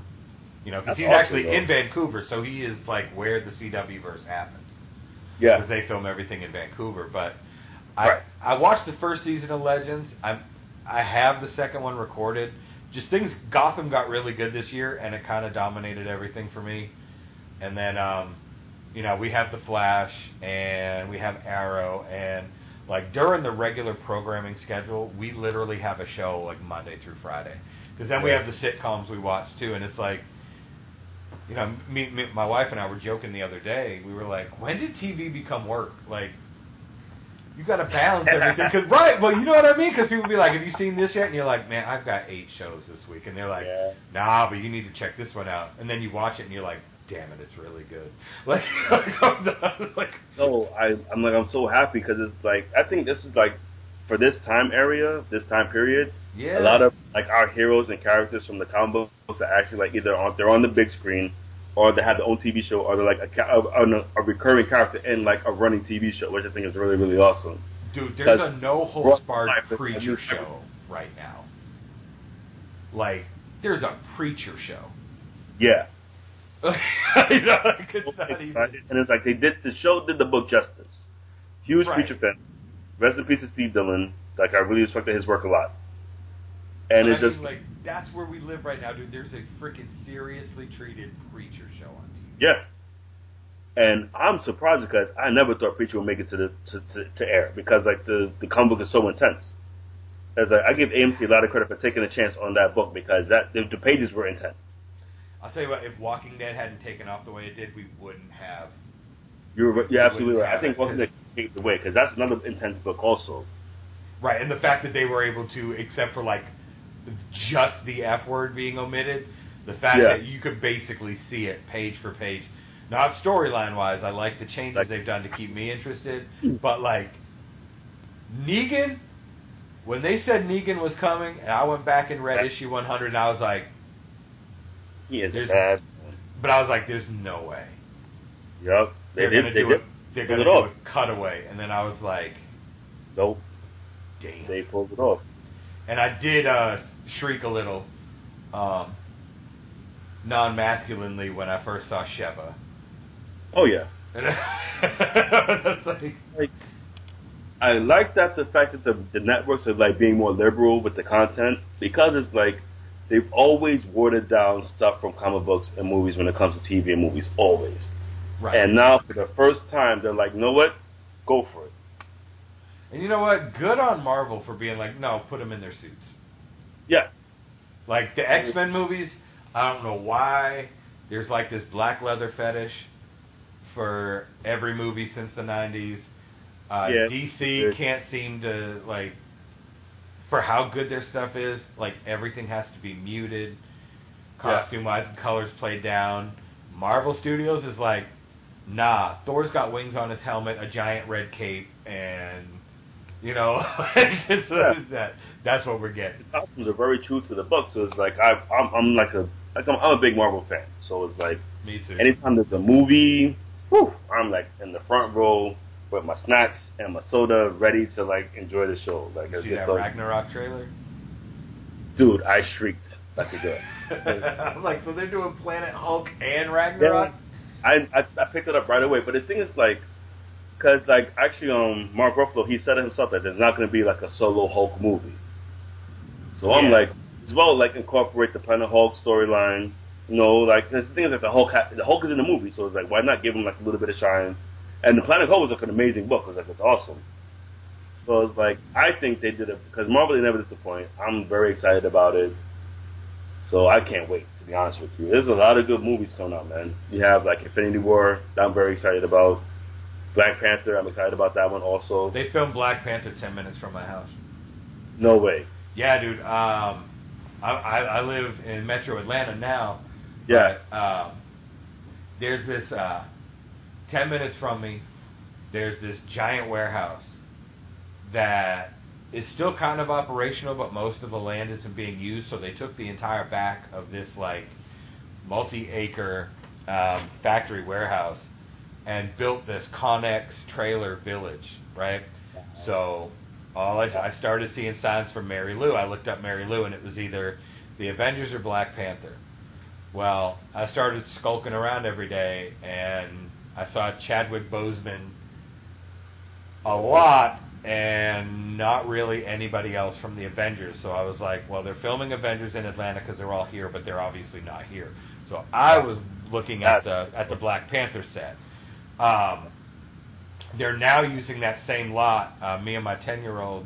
you know, because he's awesome, actually though. in Vancouver, so he is like where the CW verse happens. Yeah. because they film everything in Vancouver. But I Right. I watched the first season of Legends. I I have the second one recorded. Just things Gotham got really good this year, and it kind of dominated everything for me. And then um, you know we have the Flash and we have Arrow and like during the regular programming schedule, we literally have a show like Monday through Friday. Because then we have the sitcoms we watch too, and it's like you know, me, me, my wife and I were joking the other day. We were like, when did TV become work? Like, you got to balance everything. Cause, right, well, you know what I mean? Because people be like, have you seen this yet? And you're like, man, I've got eight shows this week. And they're like, Yeah. nah, but you need to check this one out. And then you watch it and you're like, damn it, it's really good. Like, I'm like No, I I'm like I'm so happy because it's like I think this is like for this time area, this time period. yeah. A lot of like our heroes and characters from the comic books are actually like either on they're on the big screen, or they have their own TV show, or they're like a, a, a, a recurring character in like a running TV show, which I think is really really awesome. Dude, there's a no holds barred preacher show right now. Like, there's a preacher show. Yeah, you know, even. and it's like they did the show did the book justice. Huge Right. feature fan. Rest in peace to Steve Dillon. Like I really respected his work a lot. And But it's I mean, just like that's where we live right now, dude. There's a freaking seriously treated preacher show on TV. Yeah. And I'm surprised because I never thought Preacher would make it to the to, to, to air because like the the comic book is so intense. As like, I give AMC a lot of credit for taking a chance on that book because that the, the pages were intense. I'll tell you what, if Walking Dead hadn't taken off the way it did, we wouldn't have. You're you're absolutely right. I think it, Dead paved the way because that's another intense book also. Right, and the fact that they were able to, except for like just the F word being omitted, the fact Yeah. that you could basically see it page for page. Not storyline wise, I like the changes Like- they've done to keep me interested, hmm. but like Negan, when they said Negan was coming, and I went back and read issue 100, and I was like, He is There's- bad. but I was like, there's no way Yep. They they're gonna do did. it. They're gonna it do off. a cutaway, and then I was like, Nope. damn. They pulled it off. and I did uh, shriek a little, um, non-masculinely when I first saw Shiva. Oh yeah. And like, like I like that the fact that the the networks are like being more liberal with the content because it's like they've always watered down stuff from comic books and movies when it comes to TV and movies always. Right. And now for the first time they're like, you know what? Go for it. And you know what? Good on Marvel for being like, no, put them in their suits. Yeah. Like the X Men movies, I don't know why. There's like this black leather fetish for every movie since the '90s. Uh, Yeah, DC can't seem to like, for how good their stuff is. Like everything has to be muted, Yeah. costume wise, and colors played down. Marvel Studios is like, nah. Thor's got wings on his helmet, a giant red cape, and you know, it's Yeah. that. That's what we're getting. The costumes are very true to the book, so it's like I I'm I'm like a like I'm, I'm a big Marvel fan. So it's like Me too. anytime there's a movie, whew, I'm like in the front row with my snacks and my soda, ready to like enjoy the show. Like You see that so, Ragnarok trailer? dude, I shrieked like a girl. I'm like, so they're doing Planet Hulk and Ragnarok? I, I I picked it up right away, but the thing is like, cause like actually um Mark Ruffalo he said it himself that there's not going to be like a solo Hulk movie. So I'm like, as well like incorporate the Planet Hulk storyline. You know, like 'cause the thing is like the Hulk ha- the Hulk is in the movie, so it's like why not give him like a little bit of shine? And the Planet Hulk was like an amazing book. It was like it's awesome. So it's like I think they did it because Marvel they never disappoint. I'm very excited about it. So I can't wait to be honest with you. There's a lot of good movies coming out, man. You have like Infinity War that I'm very excited about. Black Panther, I'm excited about that one also. They filmed Black Panther 10 minutes from my house. No way. Yeah, dude. Um, I, I, I live in Metro Atlanta now. Yeah. But, um, there's this uh, 10 minutes from me. There's this giant warehouse that is still kind of operational, but most of the land isn't being used. So they took the entire back of this like multi-acre um, factory warehouse and built this Connex trailer village, right? So All I, I started seeing signs from Mary Lou. I looked up Mary Lou, and it was either the Avengers or Black Panther. Well, I started skulking around every day, and I saw Chadwick Boseman a lot, and not really anybody else from the Avengers. So I was like, well, they're filming Avengers in Atlanta because they're all here, but they're obviously not here. So I was looking at the at the Black Panther set. Um, they're now using that same lot. Uh, me and my ten year old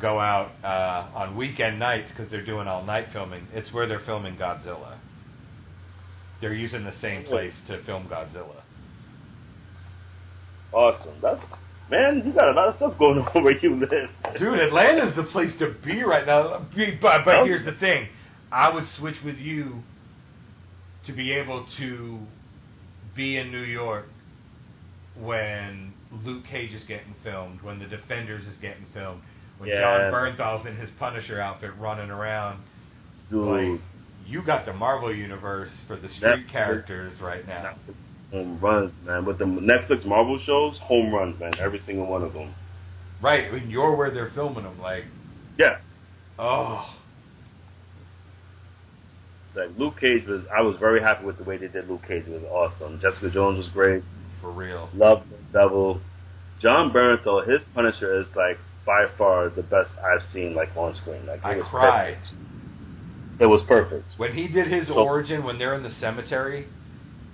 go out uh, on weekend nights because they're doing all night filming. It's where they're filming Godzilla. They're using the same place to film Godzilla. Awesome. That's man, you got a lot of stuff going on where you live. Dude, Atlanta's the place to be right now. But, but oh. here's the thing: I would switch with you to be able to be in New York when Luke Cage is getting filmed, when The Defenders is getting filmed, when Yeah. Jon Bernthal's in his Punisher outfit running around. Dude, Like, you got the Marvel universe for the street Netflix- characters right now. Home runs, man. But the Netflix Marvel shows, home runs, man. Every single one of them. Right, when you're where they're filming them, like, Yeah. oh, Like Luke Cage was, I was very happy with the way they did Luke Cage. It was awesome. Jessica Jones was great. for real. Love the Devil. Jon Bernthal, his Punisher is like by far the best I've seen like on screen. Like it I was cried. perfect. It was perfect. When he did his So- origin, when they're in the cemetery,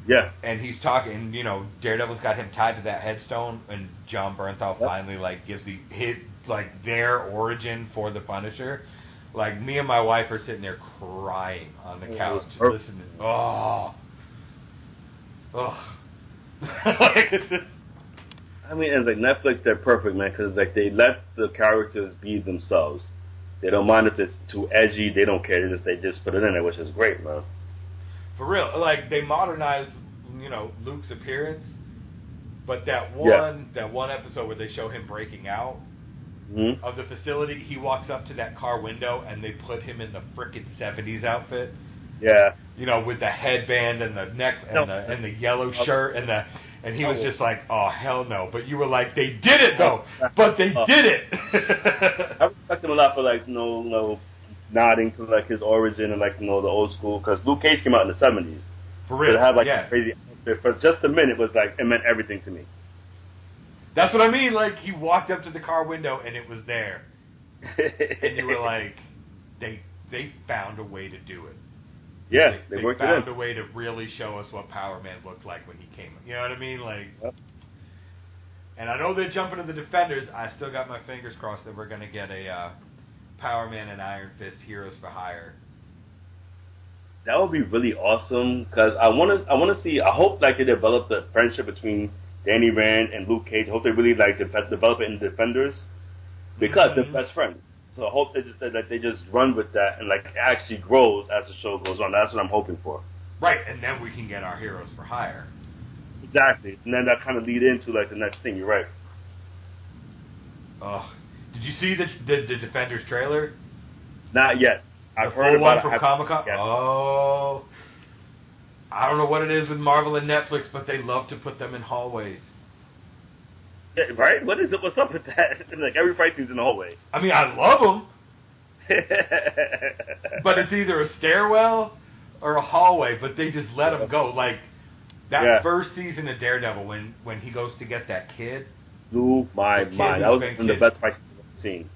Yeah. and he's talking, you know, Daredevil's got him tied to that headstone, and Jon Bernthal Yep. finally like gives the hit like their origin for the Punisher. Like me and my wife are sitting there crying on the oh, couch, was just listening. Oh, oh. I mean, it's like Netflix. They're perfect, man, because like they let the characters be themselves. They don't mind if it's too edgy. They don't care. They just they just put it in there, which is great, man. For real, like they modernized, you know, Luke's appearance, but that one, Yeah. that one episode where they show him breaking out hmm of the facility, he walks up to that car window and they put him in the frickin' '70s outfit, Yeah. you know, with the headband and the neck and No. the and the yellow shirt and the, and he was Oh. just like, oh hell no, but you were like, they did it though, but they Oh. did it. I respect him a lot for like no know, you know nodding to like his origin and like you know the old school because Luke Cage came out in the seventies. For So to have like yeah. a crazy for just a minute was like it meant everything to me. That's what I mean. Like he walked up to the car window and it was there. and you were like, they they found a way to do it. yeah, they, they, worked it found a way to really show us what Power Man looked like when he came. You know what I mean? Like, Yep. and I know they're jumping to the defenders. I still got my fingers crossed that we're gonna get a uh, Power Man and Iron Fist Heroes for Hire. That would be really awesome because I want to. I want to see. I hope like they develop the friendship between Danny Rand and Luke Cage. I hope they really like de- develop it in Defenders because Mhm. they're best friends. So I hope they just that they just run with that and like it actually grows as the show goes on. That's what I'm hoping for. Right, and then we can get our Heroes for Hire. Exactly, and then that kind of lead into like the next thing. You're right. Oh, did you see the the, the Defenders trailer? Not yet. I've the heard one from Comic Con. yeah. Oh, I don't know what it is with Marvel and Netflix, but they love to put them in hallways. Yeah, right? What is it? What's up with that? like every fight scene's in the hallway. I mean, I love them, but it's either a stairwell or a hallway. But they just let them go. Like that Yeah. first season of Daredevil, when when he goes to get that kid. blew my mind. That was one of the best fights Seen.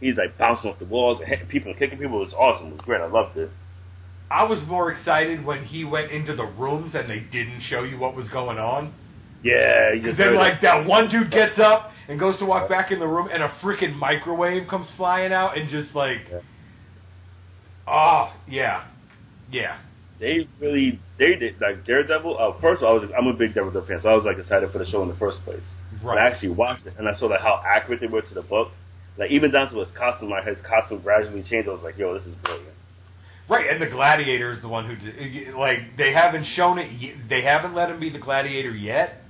He's like bouncing off the walls and hitting people and kicking people. It was awesome. It was great. I loved it. I was more excited when he went into the rooms and they didn't show you what was going on. Yeah, Because then, like, that one dude gets up and goes to walk back in the room, and a freaking microwave comes flying out, and just like, Yeah. oh yeah, yeah, They really they did like Daredevil. Uh, first of all, I was I'm a big Daredevil fan, so I was like excited for the show in the first place. Right. I actually watched it and I saw like how accurate they were to the book. Like even down to his costume, like his costume gradually changed. I was like, yo, this is brilliant. right. And the Gladiator is the one who, did, like, they haven't shown it. y- They haven't let him be the Gladiator yet.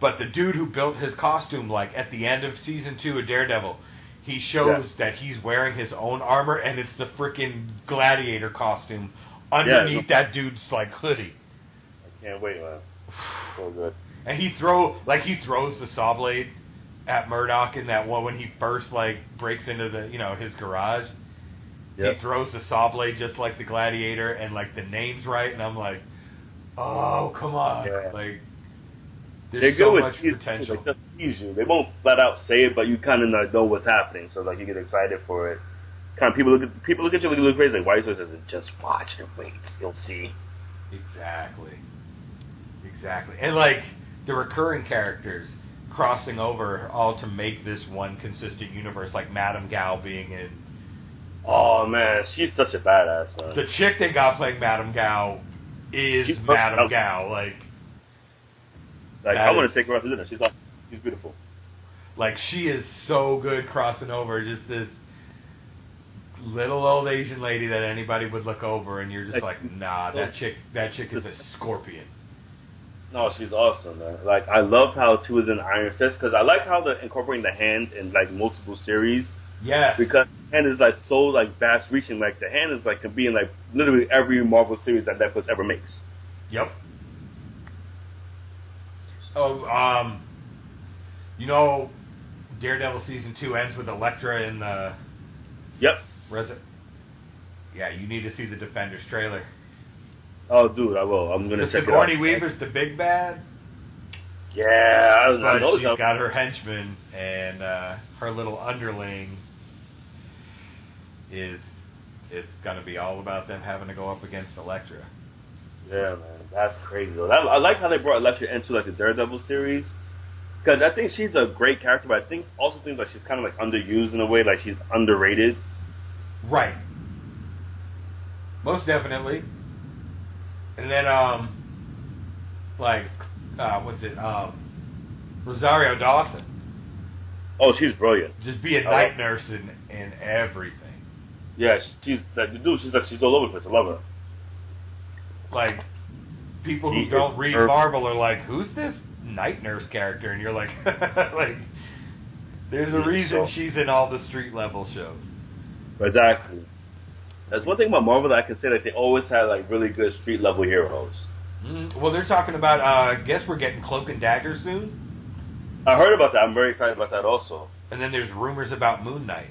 But the dude who built his costume, like at the end of season two of Daredevil, he shows that he's wearing his own armor, and it's the freaking Gladiator costume underneath that dude's like hoodie. I can't wait, man. So good. And he throw like he throws the saw blade at Murdock in that one when he first like breaks into the you know his garage. Yep. He throws the saw blade just like the gladiator, and like the name's right, and I'm like, oh come on, Yeah. like They're there's so with much potential. They just tease you. They won't flat out say it, but you kind of know what's happening. So like you get excited for it. Kind of people look at people look at you like you look crazy. Like why is this? Just watch and wait. You'll see. Exactly. Exactly. And like the recurring characters crossing over all to make this one consistent universe, like Madame Gao being in Oh man, she's such a badass. Man. the chick they got playing Madame Gao is She's Madame perfect. Gao. Like like that I want to take her out to dinner. She's awesome. She's beautiful. like she is so good crossing over, just this little old Asian lady that anybody would look over and you're just Like, like, nah, that oh. chick that chick is a scorpion. No, she's awesome, man. Like I loved how she was in Iron Fist because I like how they're incorporating the hand in like multiple series Yes. because the hand is like so like vast reaching. Like the hand is like can be in like literally every Marvel series that Netflix ever makes. Yep. Oh, um, you know, Daredevil season two ends with Elektra in the Yep. Resi- Yeah, you need to see the Defenders trailer. Oh, dude, I will. I'm gonna The check it out. Sigourney Weaver's the big bad, Yeah, I, I but know she's that. got her henchman and uh, her little underling is is going to be all about them having to go up against Elektra. Yeah, man, that's crazy though. That, I like how they brought Elektra into like the Daredevil series because I think she's a great character, but I think also think like she's kind of like underused in a way, like she's underrated. Right. Most definitely. And then, um, like, uh, what's it? Um, Rosario Dawson. Oh, she's brilliant. Just be a night nurse in, in everything. Yeah, she's the dude. She's like she's all over the place. I love her. Like, people She who don't read perfect. Marvel are like, who's this night nurse character? And you're like, like, there's a reason so- she's in all the street level shows. Exactly. That's one thing about Marvel that I can say like they always had like really good street level heroes. Mm, well, they're talking about, uh, I guess we're getting Cloak and Dagger soon. I heard about that. I'm very excited about that also. And then there's rumors about Moon Knight.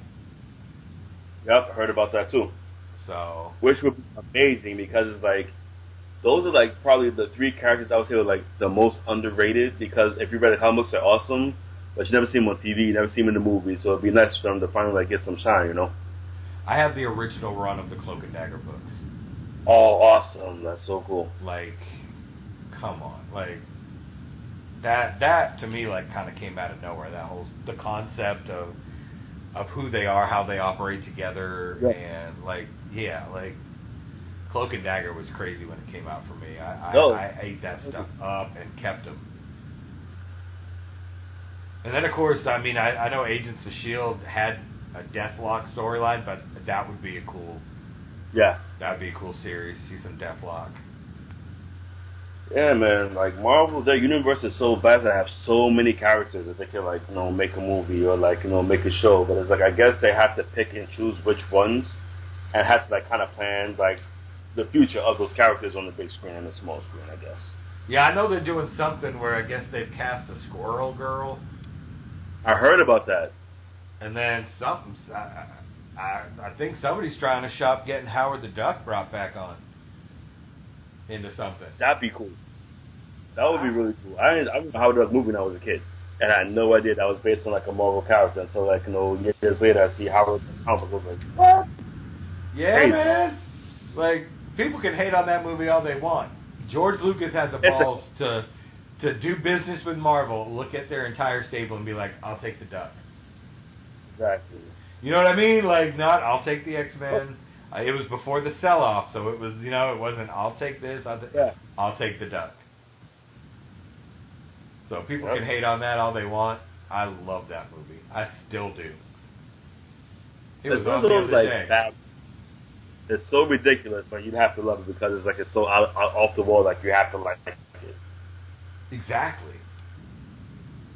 Yep, I heard about that too. So, Which would be amazing because it's like those are like probably the three characters I would say are like the most underrated because if you read the comics they're awesome, but you never see them on TV, you never see them in the movies, so it'd be nice for them to finally like get some shine, you know? I have the original run of the Cloak and Dagger books. Oh, awesome! That's so cool. Like, come on, like that. That to me, like, kind of came out of nowhere. That whole the concept of of who they are, how they operate together, Yeah. and like, yeah, like Cloak and Dagger was crazy when it came out for me. I I, No. I ate that stuff up and kept them. And then, of course, I mean, I, I know Agents of Shield had a Deathlok storyline, but that would be a cool Yeah, That'd be a cool series. See some Deathlok. yeah, man. Like Marvel, their universe is so vast. They have so many characters that they can like you know make a movie or like you know make a show. But it's like I guess they have to pick and choose which ones, and have to like kind of plan like the future of those characters on the big screen and the small screen. I guess. Yeah, I know they're doing something where I guess they've cast a Squirrel Girl, I heard about that. And then something. I, I, I think somebody's trying to shop getting Howard the Duck brought back on into something. That'd be cool. That would be really cool. I didn't, I remember Howard the Duck movie when I was a kid, and I had no idea that was based on like a Marvel character until like you know years later I see Howard the comic I was like, what? Yeah, Crazy. man. Like people can hate on that movie all they want. George Lucas had the It's a- balls to to do business with Marvel, look at their entire stable, and be like, "I'll take the Duck." Exactly. You know what I mean? Like, not I'll take the X Men. Uh, it was before the sell off, so it was you know it wasn't I'll take this. I'll, ta- Yeah. I'll take the duck. So people Yep. can hate on that all they want. I love that movie. I still do. It was it's on one of the those other like day. that. It's so ridiculous, but you'd have to love it because it's like it's so out, out, off the wall. Like you have to like it. Exactly.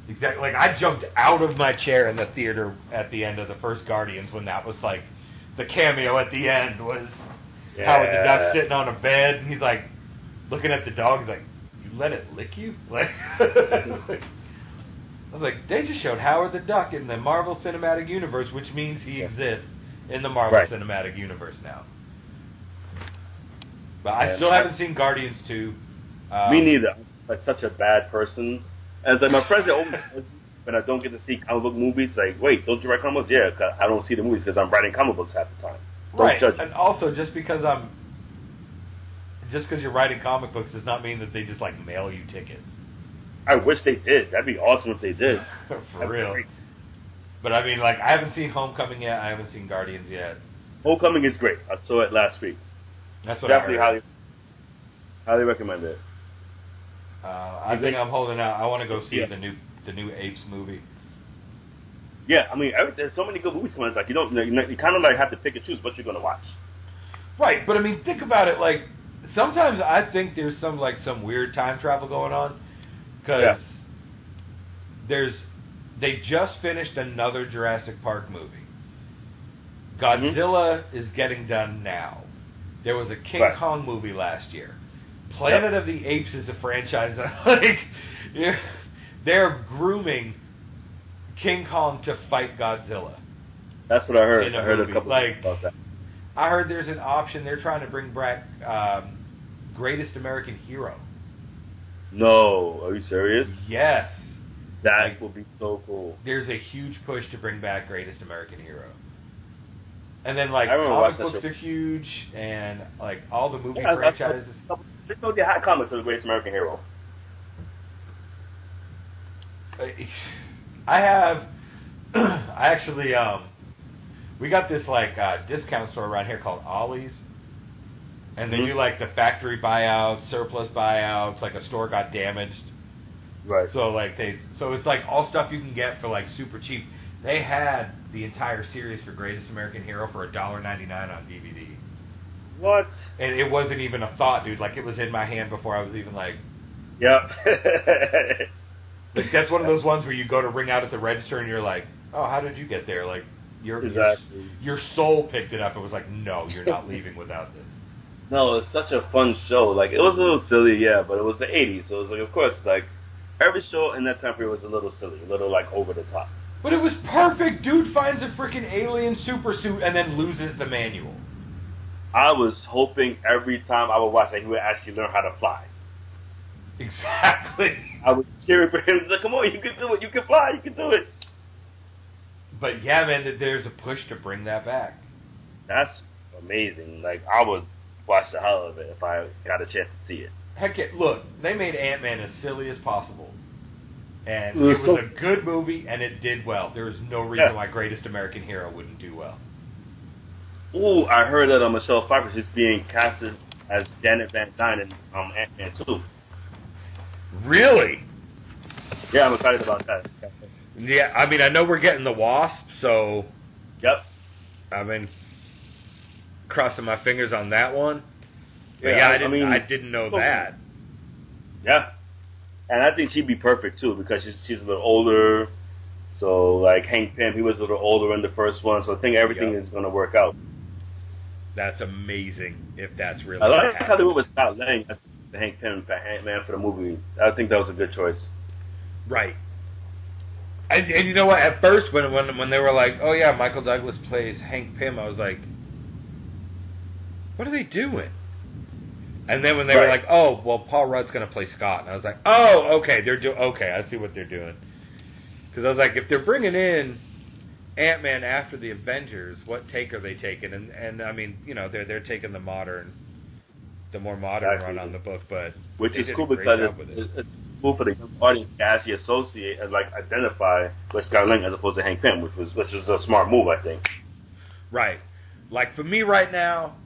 Exactly. Like I jumped out of my chair in the theater at the end of the first Guardians when that was like the cameo at the end was Howard the Duck sitting on a bed and he's like looking at the dog. He's like, "You let it lick you?" Like, like, was like, they just showed Howard the Duck in the Marvel Cinematic Universe, which means he Yeah. exists in the Marvel Right. Cinematic Universe now. But I Yeah. still haven't seen Guardians 2. Um, Me neither. I'm such a bad person. And like my friends, they always when I don't get to see comic book movies, like, wait, don't you write comic books? Yeah, I don't see the movies because I'm writing comic books half the time. Don't right. And also, just because I'm, just because you're writing comic books does not mean that they just like mail you tickets. I wish they did. That'd be awesome if they did. For That'd real. But I mean, like, I haven't seen Homecoming yet. I haven't seen Guardians yet. Homecoming is great. I saw it last week. That's what Definitely I heard. highly, highly recommend it. Uh, I think I'm holding out. I want to go see Yeah. the new the new Apes movie. Yeah, I mean, every, there's so many good movies coming. It's like you don't, you, know, you kind of like have to pick and choose what you're going to watch. Right, but I mean, think about it. Like, sometimes I think there's some like some weird time travel going on because Yeah. there's they just finished another Jurassic Park movie. Godzilla is getting done now. There was a King Right. Kong movie last year. Planet of the Apes is a franchise that like they're grooming King Kong to fight Godzilla. That's what I heard. I heard movie, a couple like- about that. I heard there's an option. They're trying to bring back um, Greatest American Hero. No, are you serious? Yes, That Like- would be so cool. there's a huge push to bring back Greatest American Hero. And then like comic books are huge, and like all the movie Yeah, franchises. They told you hot comics of the greatest American hero. I have. I actually um, we got this like uh, discount store around here called Ollie's, and they Mhm. do like the factory buyouts, surplus buyouts. Like a store got damaged, Right. so like they, so it's like all stuff you can get for like super cheap. They had the entire series for Greatest American Hero for a dollar ninety nine on DVD, what? and it wasn't even a thought, dude. Like it was in my hand before I was even like. Yep. Like that's one of those ones where you go to ring out at the register and you're like, "Oh, how did you get there?" Like your Exactly. your, your soul picked it up and was like, "No, you're not leaving without this." no, it's such a fun show. Like it was a little silly, yeah, but it was the '80s, so it was like, of course, like every show in that time period was a little silly, a little like over the top. But it was perfect. Dude finds a freaking alien super suit and then loses the manual. I was hoping every time I would watch that he would actually learn how to fly. Exactly. I was cheering for him. Like, come on, you can do it. You can fly. You can do it. But yeah, man, there's a push to bring that back. That's amazing. Like I would watch the hell of it if I got a chance to see it. Heck, it, look, they made Ant Man as silly as possible, and It was it was so- a good movie, and it did well. There was no reason Yeah. why Greatest American Hero wouldn't do well. Ooh, I heard that uh, Michelle Pfeiffer is being casted as Janet Van Dyne in um, Ant Man 2. Really? Yeah, I'm excited about that. Yeah, I mean, I know we're getting the Wasp, so Yep. I've been crossing my fingers on that one. But Yeah, yeah, I- I, I didn't. mean- I didn't know that. Yeah. And I think she'd be perfect too because she's she's a little older. So like Hank Pym, he was a little older in the first one, so I think everything Yep. is going to work out. That's amazing. If that's really. I like how they went with Scott Lang the Hank Pym for for the movie. I think that was a good choice. Right. And, and you know what? At first, when when when they were like, "Oh yeah, Michael Douglas plays Hank Pym," I was like, "What are they doing?" And then when they were like, "Oh, well, Paul Rudd's going to play Scott," and I was like, "Oh, okay, they're do okay. I see what they're doing." Because I was like, if they're bringing in Ant Man after the Avengers, what take are they taking? And and I mean, you know, they're they're taking the modern, the more modern Exactly. run on the book, but Which is cool because it's, it. it's, cool for the audience to actually associate and like identify with Scott Lang as opposed to Hank Pym, which was which was a smart move, I think. Right. Like for me right now,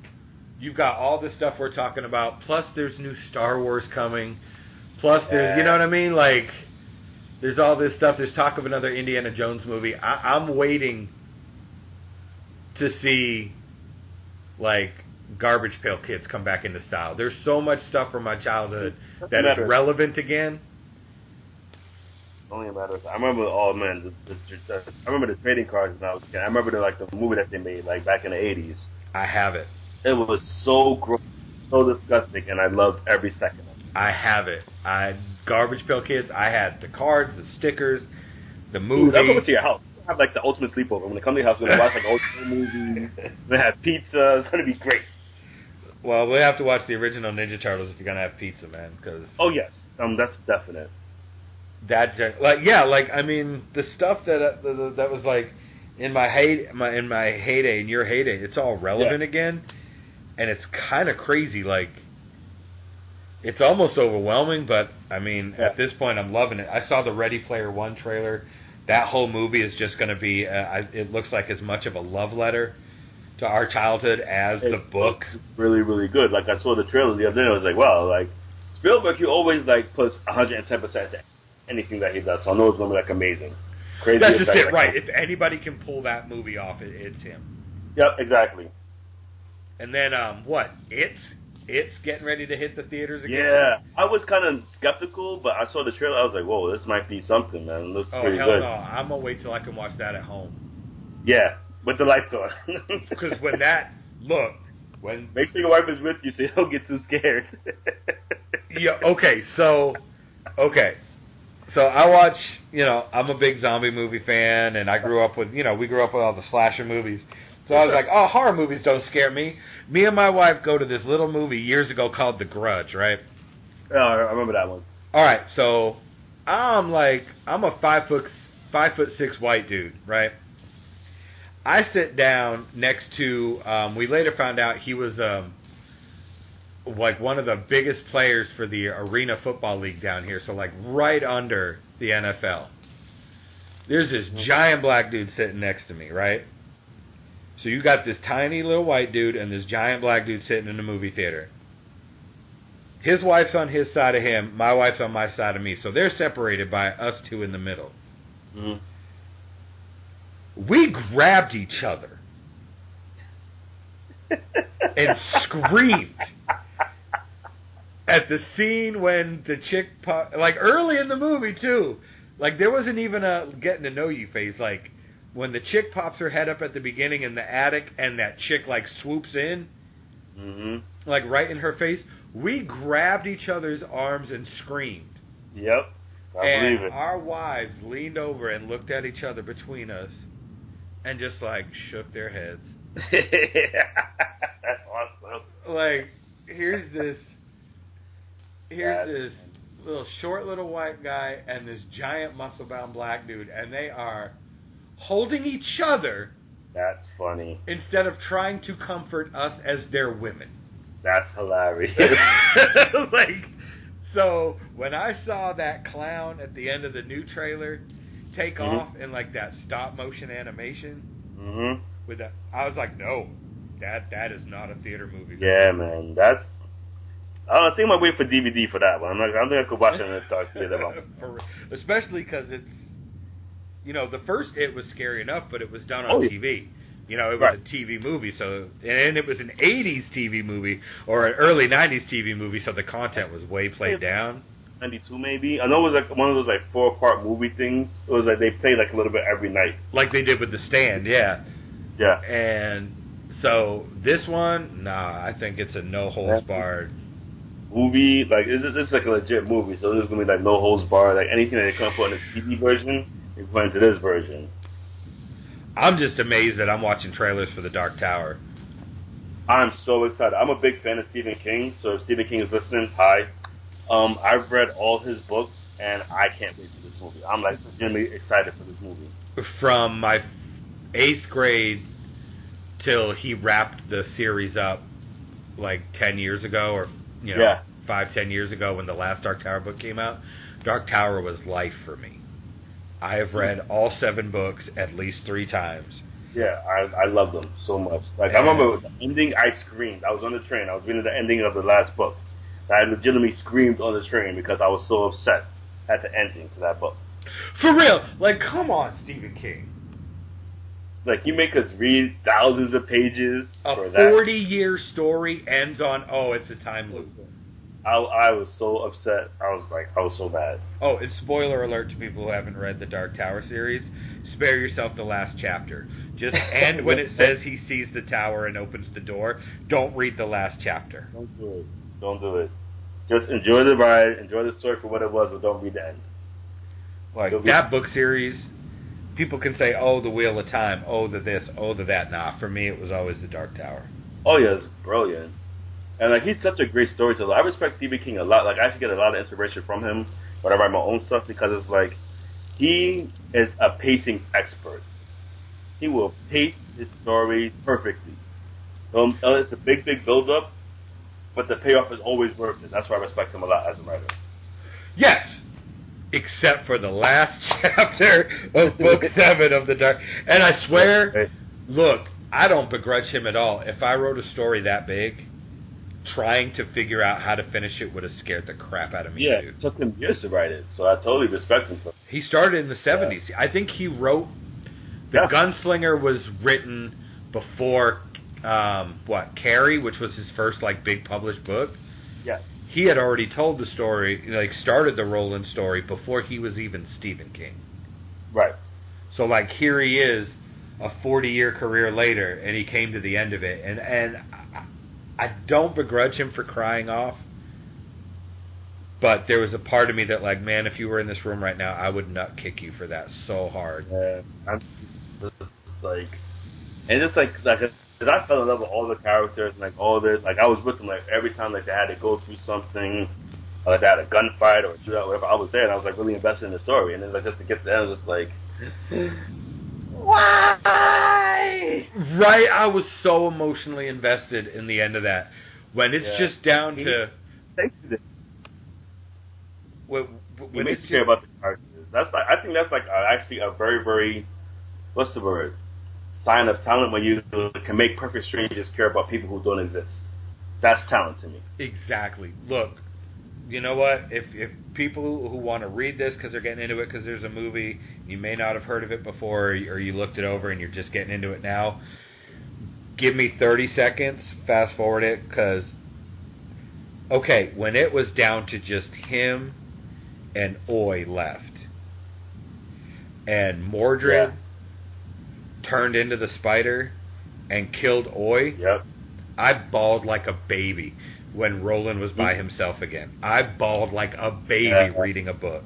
you've got all this stuff we're talking about. Plus, there's new Star Wars coming. Plus, there's you know what I mean. Like, there's all this stuff. There's talk of another Indiana Jones movie. I, I'm waiting to see like Garbage Pail Kids come back into style. There's so much stuff from my childhood that is relevant again. Only a matter of time. I remember, oh man, the, the, the, I remember the trading cards when I was a kid. I remember the, like the movie that they made like back in the eighties. I have it. It was so gross, so disgusting, and I loved every second of it. I have it. I Garbage Pail Kids. I had the cards, the stickers, the movie. I'm coming to your house. We'll have like the ultimate sleepover. When they come to your house, we're gonna watch like old school movies. We're gonna have pizza. It's gonna be great. well, we have to watch the original Ninja Turtles if you're gonna have pizza, man. Because Oh yes, um, that's definite. that, gen- like, yeah, like I mean, the stuff that uh, that, that was like in my hate, my in my heyday, in your heyday, it's all relevant again, and it's kind of crazy. Like, it's almost overwhelming, but I mean, Yeah. at this point, I'm loving it. I saw the Ready Player One trailer. That whole movie is just going to be. Uh, I, it looks like as much of a love letter to our childhood as the It book. looks really, really good. Like I saw the trailer the other day, I was like, wow, like Spielberg, he always like puts 110 percent to anything that he does. So I know it's gonna be like amazing. Crazy. That's just it, like- right? If anybody can pull that movie off, it, it's him. Yep, exactly. And then, um, what? It's it's getting ready to hit the theaters again. Yeah, I was kind of skeptical, but I saw the trailer. I was like, whoa, this might be something, man. It looks Oh pretty hell good. no! I'm gonna wait till I can watch that at home. Yeah, with the lights on. Because when that look, when Make sure your wife is with you so you don't get too scared. yeah, okay, so okay, so I watch. You know, I'm a big zombie movie fan, and I grew up with you know we grew up with all the slasher movies. So I was like, oh, horror movies don't scare me. Me and my wife go to this little movie years ago called The Grudge, right? oh, I remember that one. All right, so I'm like I'm a five foot five foot six white dude, right? I sit down next to. Um, we later found out he was um, like one of the biggest players for the Arena Football League down here, so like right under the NFL. There's this giant black dude sitting next to me, right? So you got this tiny little white dude and this giant black dude sitting in the movie theater. His wife's on his side of him, my wife's on my side of me. So they're separated by us two in the middle. hmm We grabbed each other and screamed at the scene when the chick pop, like early in the movie too. Like there wasn't even a getting to know you phase. Like when the chick pops her head up at the beginning in the attic and that chick like swoops in, hmm like right in her face. We grabbed each other's arms and screamed. Yep. I and believe it. our wives leaned over and looked at each other between us and just like shook their heads. That's awesome. Like, here's this here's That's this little short little white guy and this giant muscle bound black dude and they are holding each other That's funny. instead of trying to comfort us as their women. That's hilarious. like so when I saw that clown at the end of the new trailer take Mhm. off in like that stop motion animation mm-hmm. with that I was like, no, that that is not a theater movie. Yeah, man. That's. I think I might wait for DVD for that one. I'm not. I don't think I could watch it in the dark theater. For, especially because it's you know the first it was scary enough, but it was done on Oh. TV. You know, it was Right. a TV movie, so and it was an '80s TV movie or an early '90s TV movie, so the content was way played down. 92 maybe. I know it was like one of those like four part movie things. It was like they played like a little bit every night. like they did with the stand, yeah. Yeah. And so this one, nah, I think it's a no holds barred. Movie like this is, this like a legit movie, so this is gonna be like no holds barred. Like anything that they can't put in the TV version, put into this version. I'm just amazed that I'm watching trailers for The Dark Tower. I'm so excited. I'm a big fan of Stephen King, so if Stephen King is listening, hi. Um, I've read all his books, and I can't wait for this movie. I'm like legitimately excited for this movie. From my eighth grade till he wrapped the series up like 10 years ago, or, you know, Yeah. five, ten years ago when the last Dark Tower book came out, Dark Tower was life for me. I have read all seven books at least three times. Yeah, I I love them so much. Like I remember the ending, I screamed. I was on the train. I was reading the ending of the last book. I legitimately screamed on the train because I was so upset at the ending to that book. For real, like, come on, Stephen King. Like you make us read thousands of pages A for that. 40 year story ends on, oh, it's a time loop. I I was so upset. I was like, I was so mad. Oh, and spoiler alert to people who haven't read the Dark Tower series: spare yourself the last chapter. Just end when it says he sees the tower and opens the door. Don't read the last chapter. Don't do it. Don't do it. Just enjoy the ride. Enjoy the story for what it was, but don't read the end. Like be- that book series people can say, "Oh, the Wheel of Time," "Oh, the this," "Oh, the that." Nah, for me, it was always the Dark Tower. Oh yeah, it's brilliant. And like he's such a great storyteller. I respect Stephen King a lot. Like I actually get a lot of inspiration from him when I write my own stuff because it's like he is a pacing expert. He will pace his story perfectly. Um, it's a big, big build up, but the payoff is always worth it. That's why I respect him a lot as a writer. Yes, except for the last chapter of book seven of the Dark. And I swear, look, I don't begrudge him at all. If I wrote a story that big, trying to figure out how to finish it would have scared the crap out of me. Yeah, too. it took him years to write it, so I totally respect him for. He started in the seventies. Yeah. I think he wrote the yeah. Gunslinger was written before um, what Carrie, which was his first like big published book. Yeah. He had already told the story, like started the Roland story before he was even Stephen King. Right. So like here he is, a forty year career later, and he came to the end of it, and and I, don't begrudge him for crying off. But there was a part of me that, like, man, if you were in this room right now, I would nut kick you for that so hard. Yeah, I'm just like, and it's like, like because I fell in love with all the characters and like all this. Like I was with them like every time like they had to go through something, like they had a gunfight or a shootout, whatever. I was there and I was like really invested in the story. And then like just to get to the end, I was just like, why? Right, I was so emotionally invested in the end of that. When it's yeah. just down he, to. When, when makes care about the characters. That's like I think that's like actually a very very what's the word sign of talent when you can make perfect strangers care about people who don't exist. That's talent to me. Exactly. Look, you know what? If if people who, who want to read this because they're getting into it because there's a movie, you may not have heard of it before, or you looked it over and you're just getting into it now. Give me 30 seconds. Fast forward it because okay, when it was down to just him and Oy left, and Mordred. Yeah turned into the spider and killed Oy. yep. I bawled like a baby when Roland was by himself again. I bawled like a baby yeah. reading a book.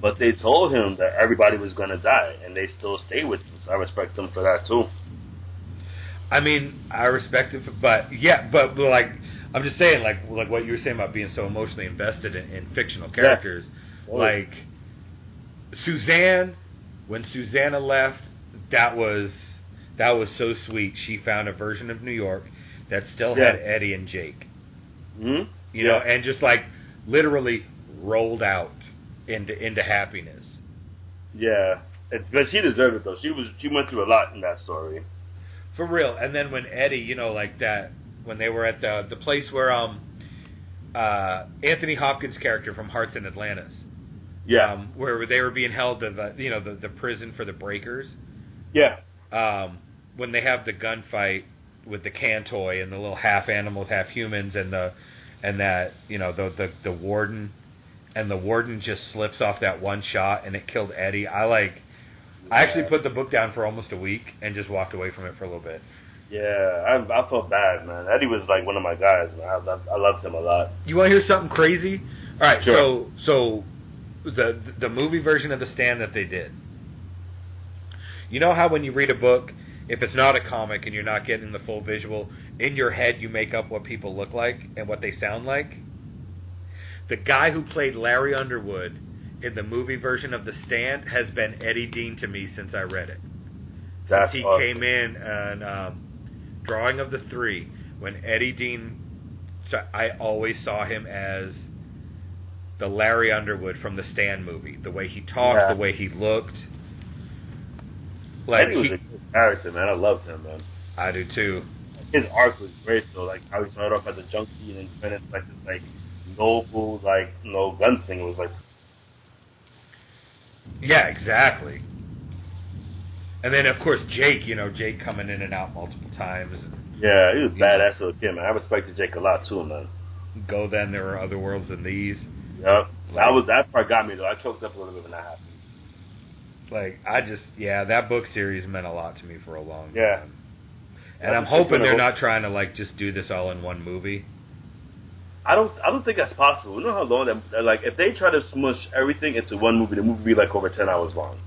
But they told him that everybody was going to die, and they still stayed with him. So I respect them for that too. I mean, I respect it, but yeah, but, but like I'm just saying, like like what you were saying about being so emotionally invested in, in fictional characters, yeah. like Suzanne. When Susannah left, that was that was so sweet. She found a version of New York that still yeah. had Eddie and Jake. Mm-hmm. You yeah. know, and just like literally rolled out into into happiness. Yeah, but she deserved it though. She was she went through a lot in that story. For real. And then when Eddie, you know, like that when they were at the the place where um uh Anthony Hopkins' character from Hearts in Atlantis. Yeah. Um, where they were being held to the you know the the prison for the breakers. Yeah. Um, when they have the gunfight with the Can-Toi and the little half animals, half humans, and the and that you know the the the warden, and the warden just slips off that one shot and it killed Eddie. I like. Yeah. I actually put the book down for almost a week and just walked away from it for a little bit. Yeah, I, I felt bad, man. Eddie was like one of my guys, man. I, I, I loved him a lot. You want to hear something crazy? All right, sure. so so the the movie version of the stand that they did you know how when you read a book, if it's not a comic and you're not getting the full visual, in your head you make up what people look like and what they sound like? The guy who played Larry Underwood in the movie version of The Stand has been Eddie Dean to me since I read it. That's since he awesome. came in and um, drawing of the three, when Eddie Dean, I always saw him as the Larry Underwood from the Stand movie. The way he talked, yeah. the way he looked like he was a good character, man. I loved him, man. I do too. His arc was great, though. Like how he started off as a junkie and then into like this like noble, like you know, gun thing. It was like, yeah, exactly. And then of course Jake, you know, Jake coming in and out multiple times. And, yeah, he was badass little kid, man. I respected Jake a lot too, man. Go then, there are other worlds than these. Yep, like, that was that part got me though. I choked up a little bit when that happened. Like I just yeah, that book series meant a lot to me for a long time. yeah. time. And I'm hoping they're not trying to like just do this all in one movie. I don't I don't think that's possible. You know how long that like if they try to smush everything into one movie, the movie would be like over ten hours long.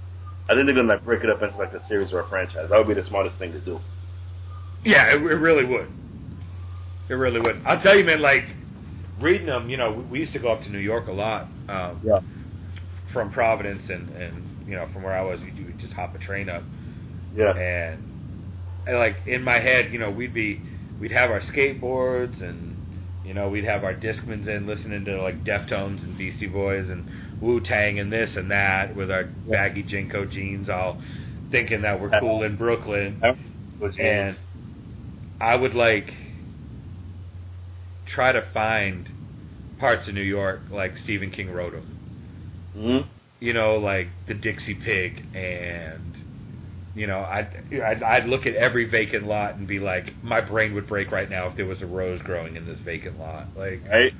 I think they're gonna like break it up into like a series or a franchise. That would be the smartest thing to do. Yeah, it, it really would. It really would. I'll tell you, man. Like reading them, you know, we, we used to go up to New York a lot. Um, Yeah. From Providence and and you know from where I was, we would just hop a train up. Yeah. and, and like in my head, you know, we'd be we'd have our skateboards and you know we'd have our Discmans in listening to like Deftones and Beastie Boys and Wu Tang and this and that with our baggy JNCO jeans, all thinking that we're cool in Brooklyn. And I would like try to find parts of New York like Stephen King wrote them Mhm. You know, like the Dixie Pig, and you know, I'd, I'd I'd look at every vacant lot and be like, my brain would break right now if there was a rose growing in this vacant lot. Like right.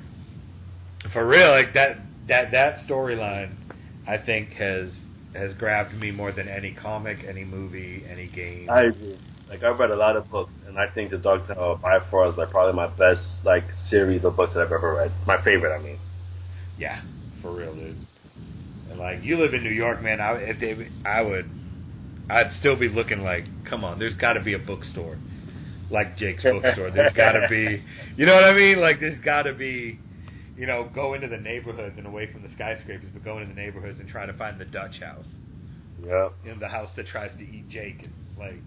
for real, like that that that storyline, I think has has grabbed me more than any comic, any movie, any game. I agree. Like I've read a lot of books, and I think the Dark Tower by far is like probably my best like series of books that I've ever read. My favorite, I mean. yeah, for real, dude. Like you live in New York, man. I if they, I would, I'd still be looking like, come on, there's got to be a bookstore, like Jake's bookstore. There's got to be, you know what I mean? Like there's got to be, you know, go into the neighborhoods and away from the skyscrapers, but go into the neighborhoods and try to find the Dutch house, Yeah. you know, the house that tries to eat Jake. And, like,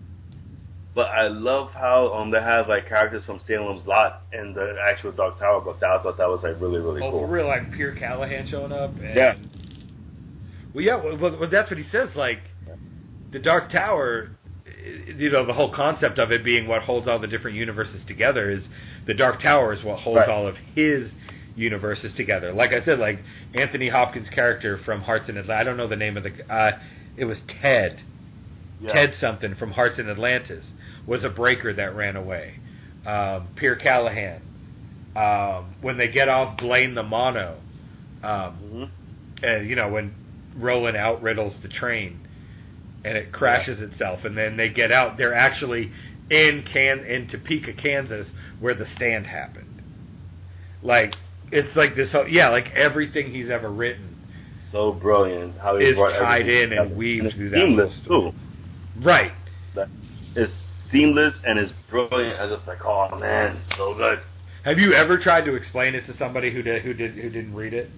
But I love how um they have like characters from Salem's Lot in the actual Dark Tower book. That I thought that was like really really oh, cool. for real, like Pierre Callahan showing up. And, Yeah. Well, yeah, well, well, that's what he says. Like, the Dark Tower, you know, the whole concept of it being what holds all the different universes together is the Dark Tower is what holds Right. all of his universes together. Like I said, like Anthony Hopkins' character from Hearts in Atlantis. I don't know the name of the. Uh, it was Ted. Yeah. Ted something from Hearts in Atlantis was a breaker that ran away. Um, Pierre Callahan. Um, when they get off Blaine the Mono, um, Mhm. and you know when Roland outriddles the train and it crashes itself, and then they get out. They're actually in Can in Topeka, Kansas, where the stand happened. Like it's like this. Whole, yeah, like everything he's ever written. So brilliant how he Is tied in and together. weaved it's through that seamless too. Right. That it's seamless and it's brilliant. I was just like, oh man, so good. Have you ever tried to explain it to somebody who did who did who didn't read it?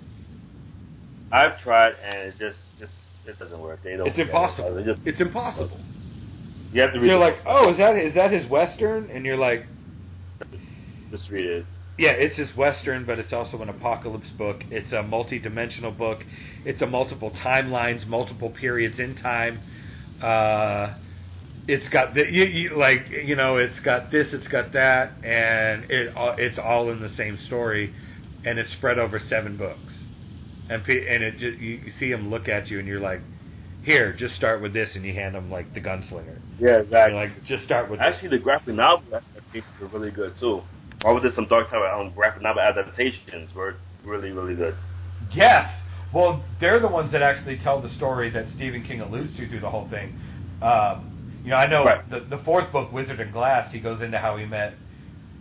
I've tried and it just just it doesn't work. They don't. It's it. impossible. They just It's impossible. you have to read. They're like, oh, is that is that his western? And you're like, just read it. Yeah, it's his western, but it's also an apocalypse book. It's a multi-dimensional book. It's a multiple timelines, multiple periods in time. Uh, it's got the you, you, like you know, it's got this, it's got that, and it all- it's all in the same story, and it's spread over seven books. And pe- and it just, you, you see him look at you, and you're like, here, just start with this, and you hand him like the gunslinger. Yeah, exactly. You're like, just start with this. Actually, the graphic novel adaptations were really good too. Marvel did some Dark Tower um, graphic novel adaptations were really really good. Yes. Well, they're the ones that actually tell the story that Stephen King alludes to through the whole thing. Um, you know, I know Right. the the fourth book, Wizard and Glass. He goes into how he met,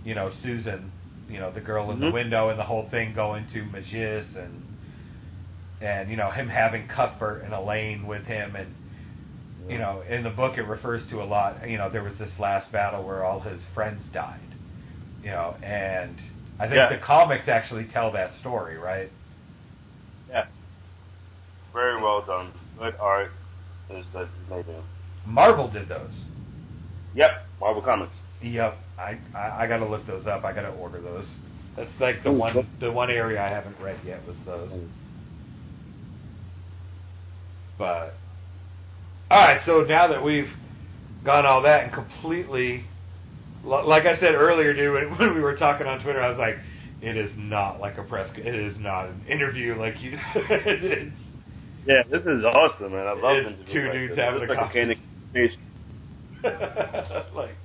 you know, Susan, you know, the girl in the Mhm. window, and the whole thing going to Mejis and and you know him having Cuthbert and Alain with him, and you know, in the book it refers to a lot. You know, there was this last battle where all his friends died. You know, and I think Yeah. the comics actually tell that story, right? Yeah, very well done. Good art. That's amazing. Marvel did those. Yep, Marvel Comics. Yep, I I, I got to look those up. I got to order those. That's like the one the one area I haven't read yet was those. Mm. But all right, so now that we've gone all that and completely, like I said earlier, dude, when, we were talking on Twitter, I was like, it is not like a press. It is not an interview like you. Yeah, this is awesome, man. I love interviews two like dudes this. having it's a like conversation. like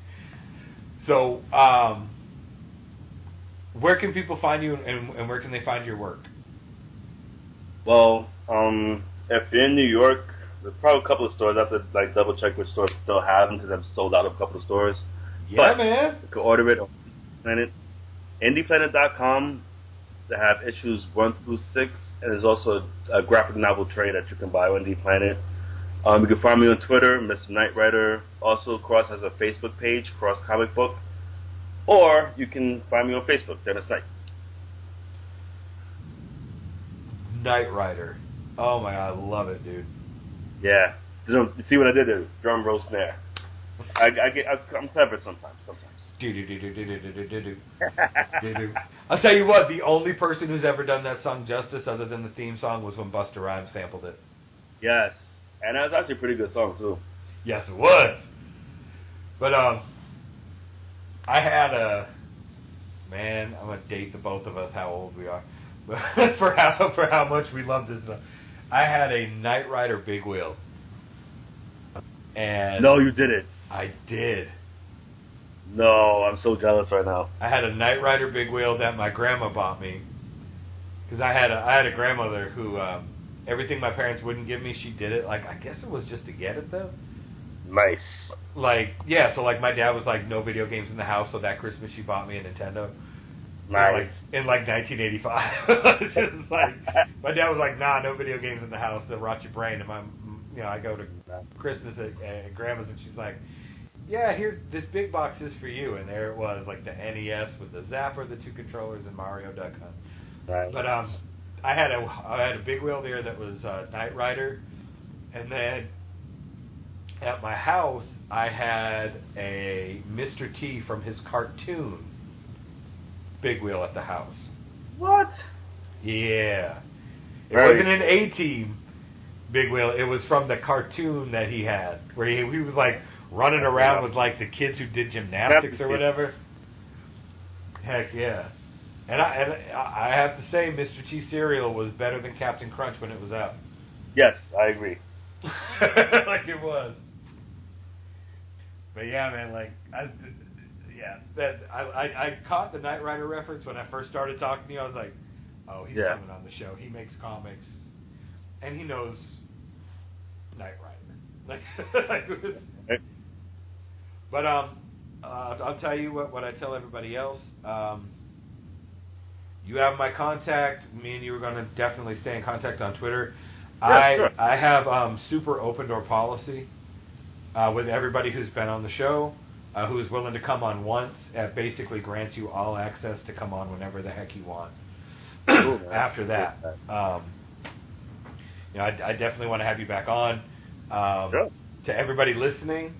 so um where can people find you and, and where can they find your work Well, um, if you're in New York, there's probably a couple of stores. I have to like double check which stores still have them because I've sold out of a couple of stores. yeah But- man You can order it on Planet, IndiePlanet.com. They have issues one through six, and there's also a graphic novel trade that you can buy on Indie Planet. Um, you can find me on Twitter, Mr. Knight Rider. Also, Cross has a Facebook page, Cross Comic Book. Or you can find me on Facebook, Dennis Knight. Knight Rider. Oh my god, I love it, dude. Yeah. See what I did there? Drum roll snare. I, I get, I, I'm clever sometimes. Sometimes. Do do do do do do do do do do. I'll tell you what. The only person who's ever done that song justice, other than the theme song, was when Busta Rhymes sampled it. Yes, and that's actually a pretty good song too. Yes, it was. But um, I had a man. I'm gonna date the both of us how old we are, but for how for how much we love this. Stuff. I had a Knight Rider big wheel, and No, you did it. I did. No, I'm so jealous right now. I had a Knight Rider big wheel that my grandma bought me because I had a I had a grandmother who um, everything my parents wouldn't give me, she did it. Like I guess it was just to get it though. Nice. Like yeah, so like my dad was like no video games in the house, so that Christmas she bought me a Nintendo. Nice. In like, in like 1985, It's just like my dad was like, "Nah, no video games in the house. They'll rot your brain." And my, you know, I go to Christmas at, at grandma's, and she's like, "Yeah, here, this big box is for you." And there it was, like the NES with the Zapper, the two controllers, and Mario Duck Hunt. Nice. But um, I had a I had a big wheel there that was uh, Knight Rider, and then at my house I had a Mr. T from his cartoon big wheel at the house. What? Yeah, it Right. wasn't an A Team big wheel. It was from the cartoon that he had, where he, he was like running around with like the kids who did gymnastics or whatever. Heck yeah. And I and I have to say, Mr. T cereal was better than Captain Crunch when it was out. Yes, I agree. like it was. But yeah, man, like I, yeah, that I, I I caught the Knight Rider reference when I first started talking to you. I was like, oh, he's Yeah. coming on the show. He makes comics, and he knows Knight Rider. Like, like was- but um, uh, I'll tell you what what I tell everybody else. Um, you have my contact. Me and you are going to definitely stay in contact on Twitter. I sure. I have um, super open door policy uh, with everybody who's been on the show, uh, who's willing to come on once. It basically grants you all access to come on whenever the heck you want. Cool. After that, um, you know, I, I definitely want to have you back on. Um, Sure. To everybody listening,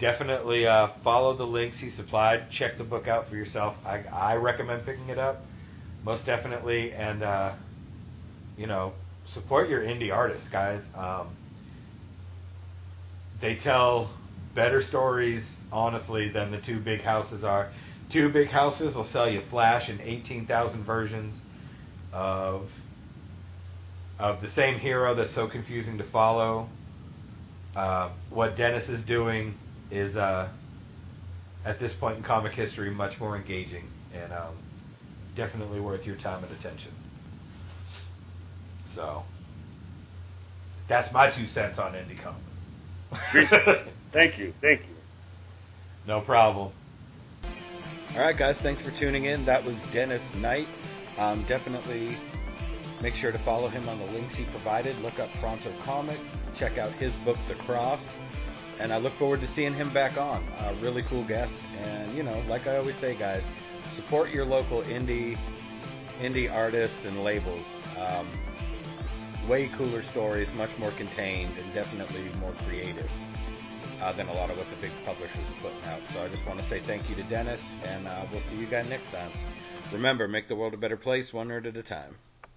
definitely uh, follow the links he supplied. Check the book out for yourself. I, I recommend picking it up, most definitely, and uh, you know, support your indie artists, guys. Um, they tell better stories, honestly, than the two big houses are. Two big houses will sell you Flash in 18,000 versions of of the same hero that's so confusing to follow. Uh, what Dennis is doing is, uh, at this point in comic history, much more engaging and um, definitely worth your time and attention. So, that's my two cents on indie comics. Appreciate it. Thank you. Thank you. no problem. All right, guys, thanks for tuning in. That was Dennis Knight. Um, definitely make sure to follow him on the links he provided. Look up Pronto Comics. Check out his book, The Cross. And I look forward to seeing him back on. A really cool guest. And, you know, like I always say, guys, support your local indie indie artists and labels. Um, way cooler stories, much more contained, and definitely more creative uh, than a lot of what the big publishers are putting out. So I just want to say thank you to Dennis, and uh, we'll see you guys next time. Remember, make the world a better place, one nerd at a time.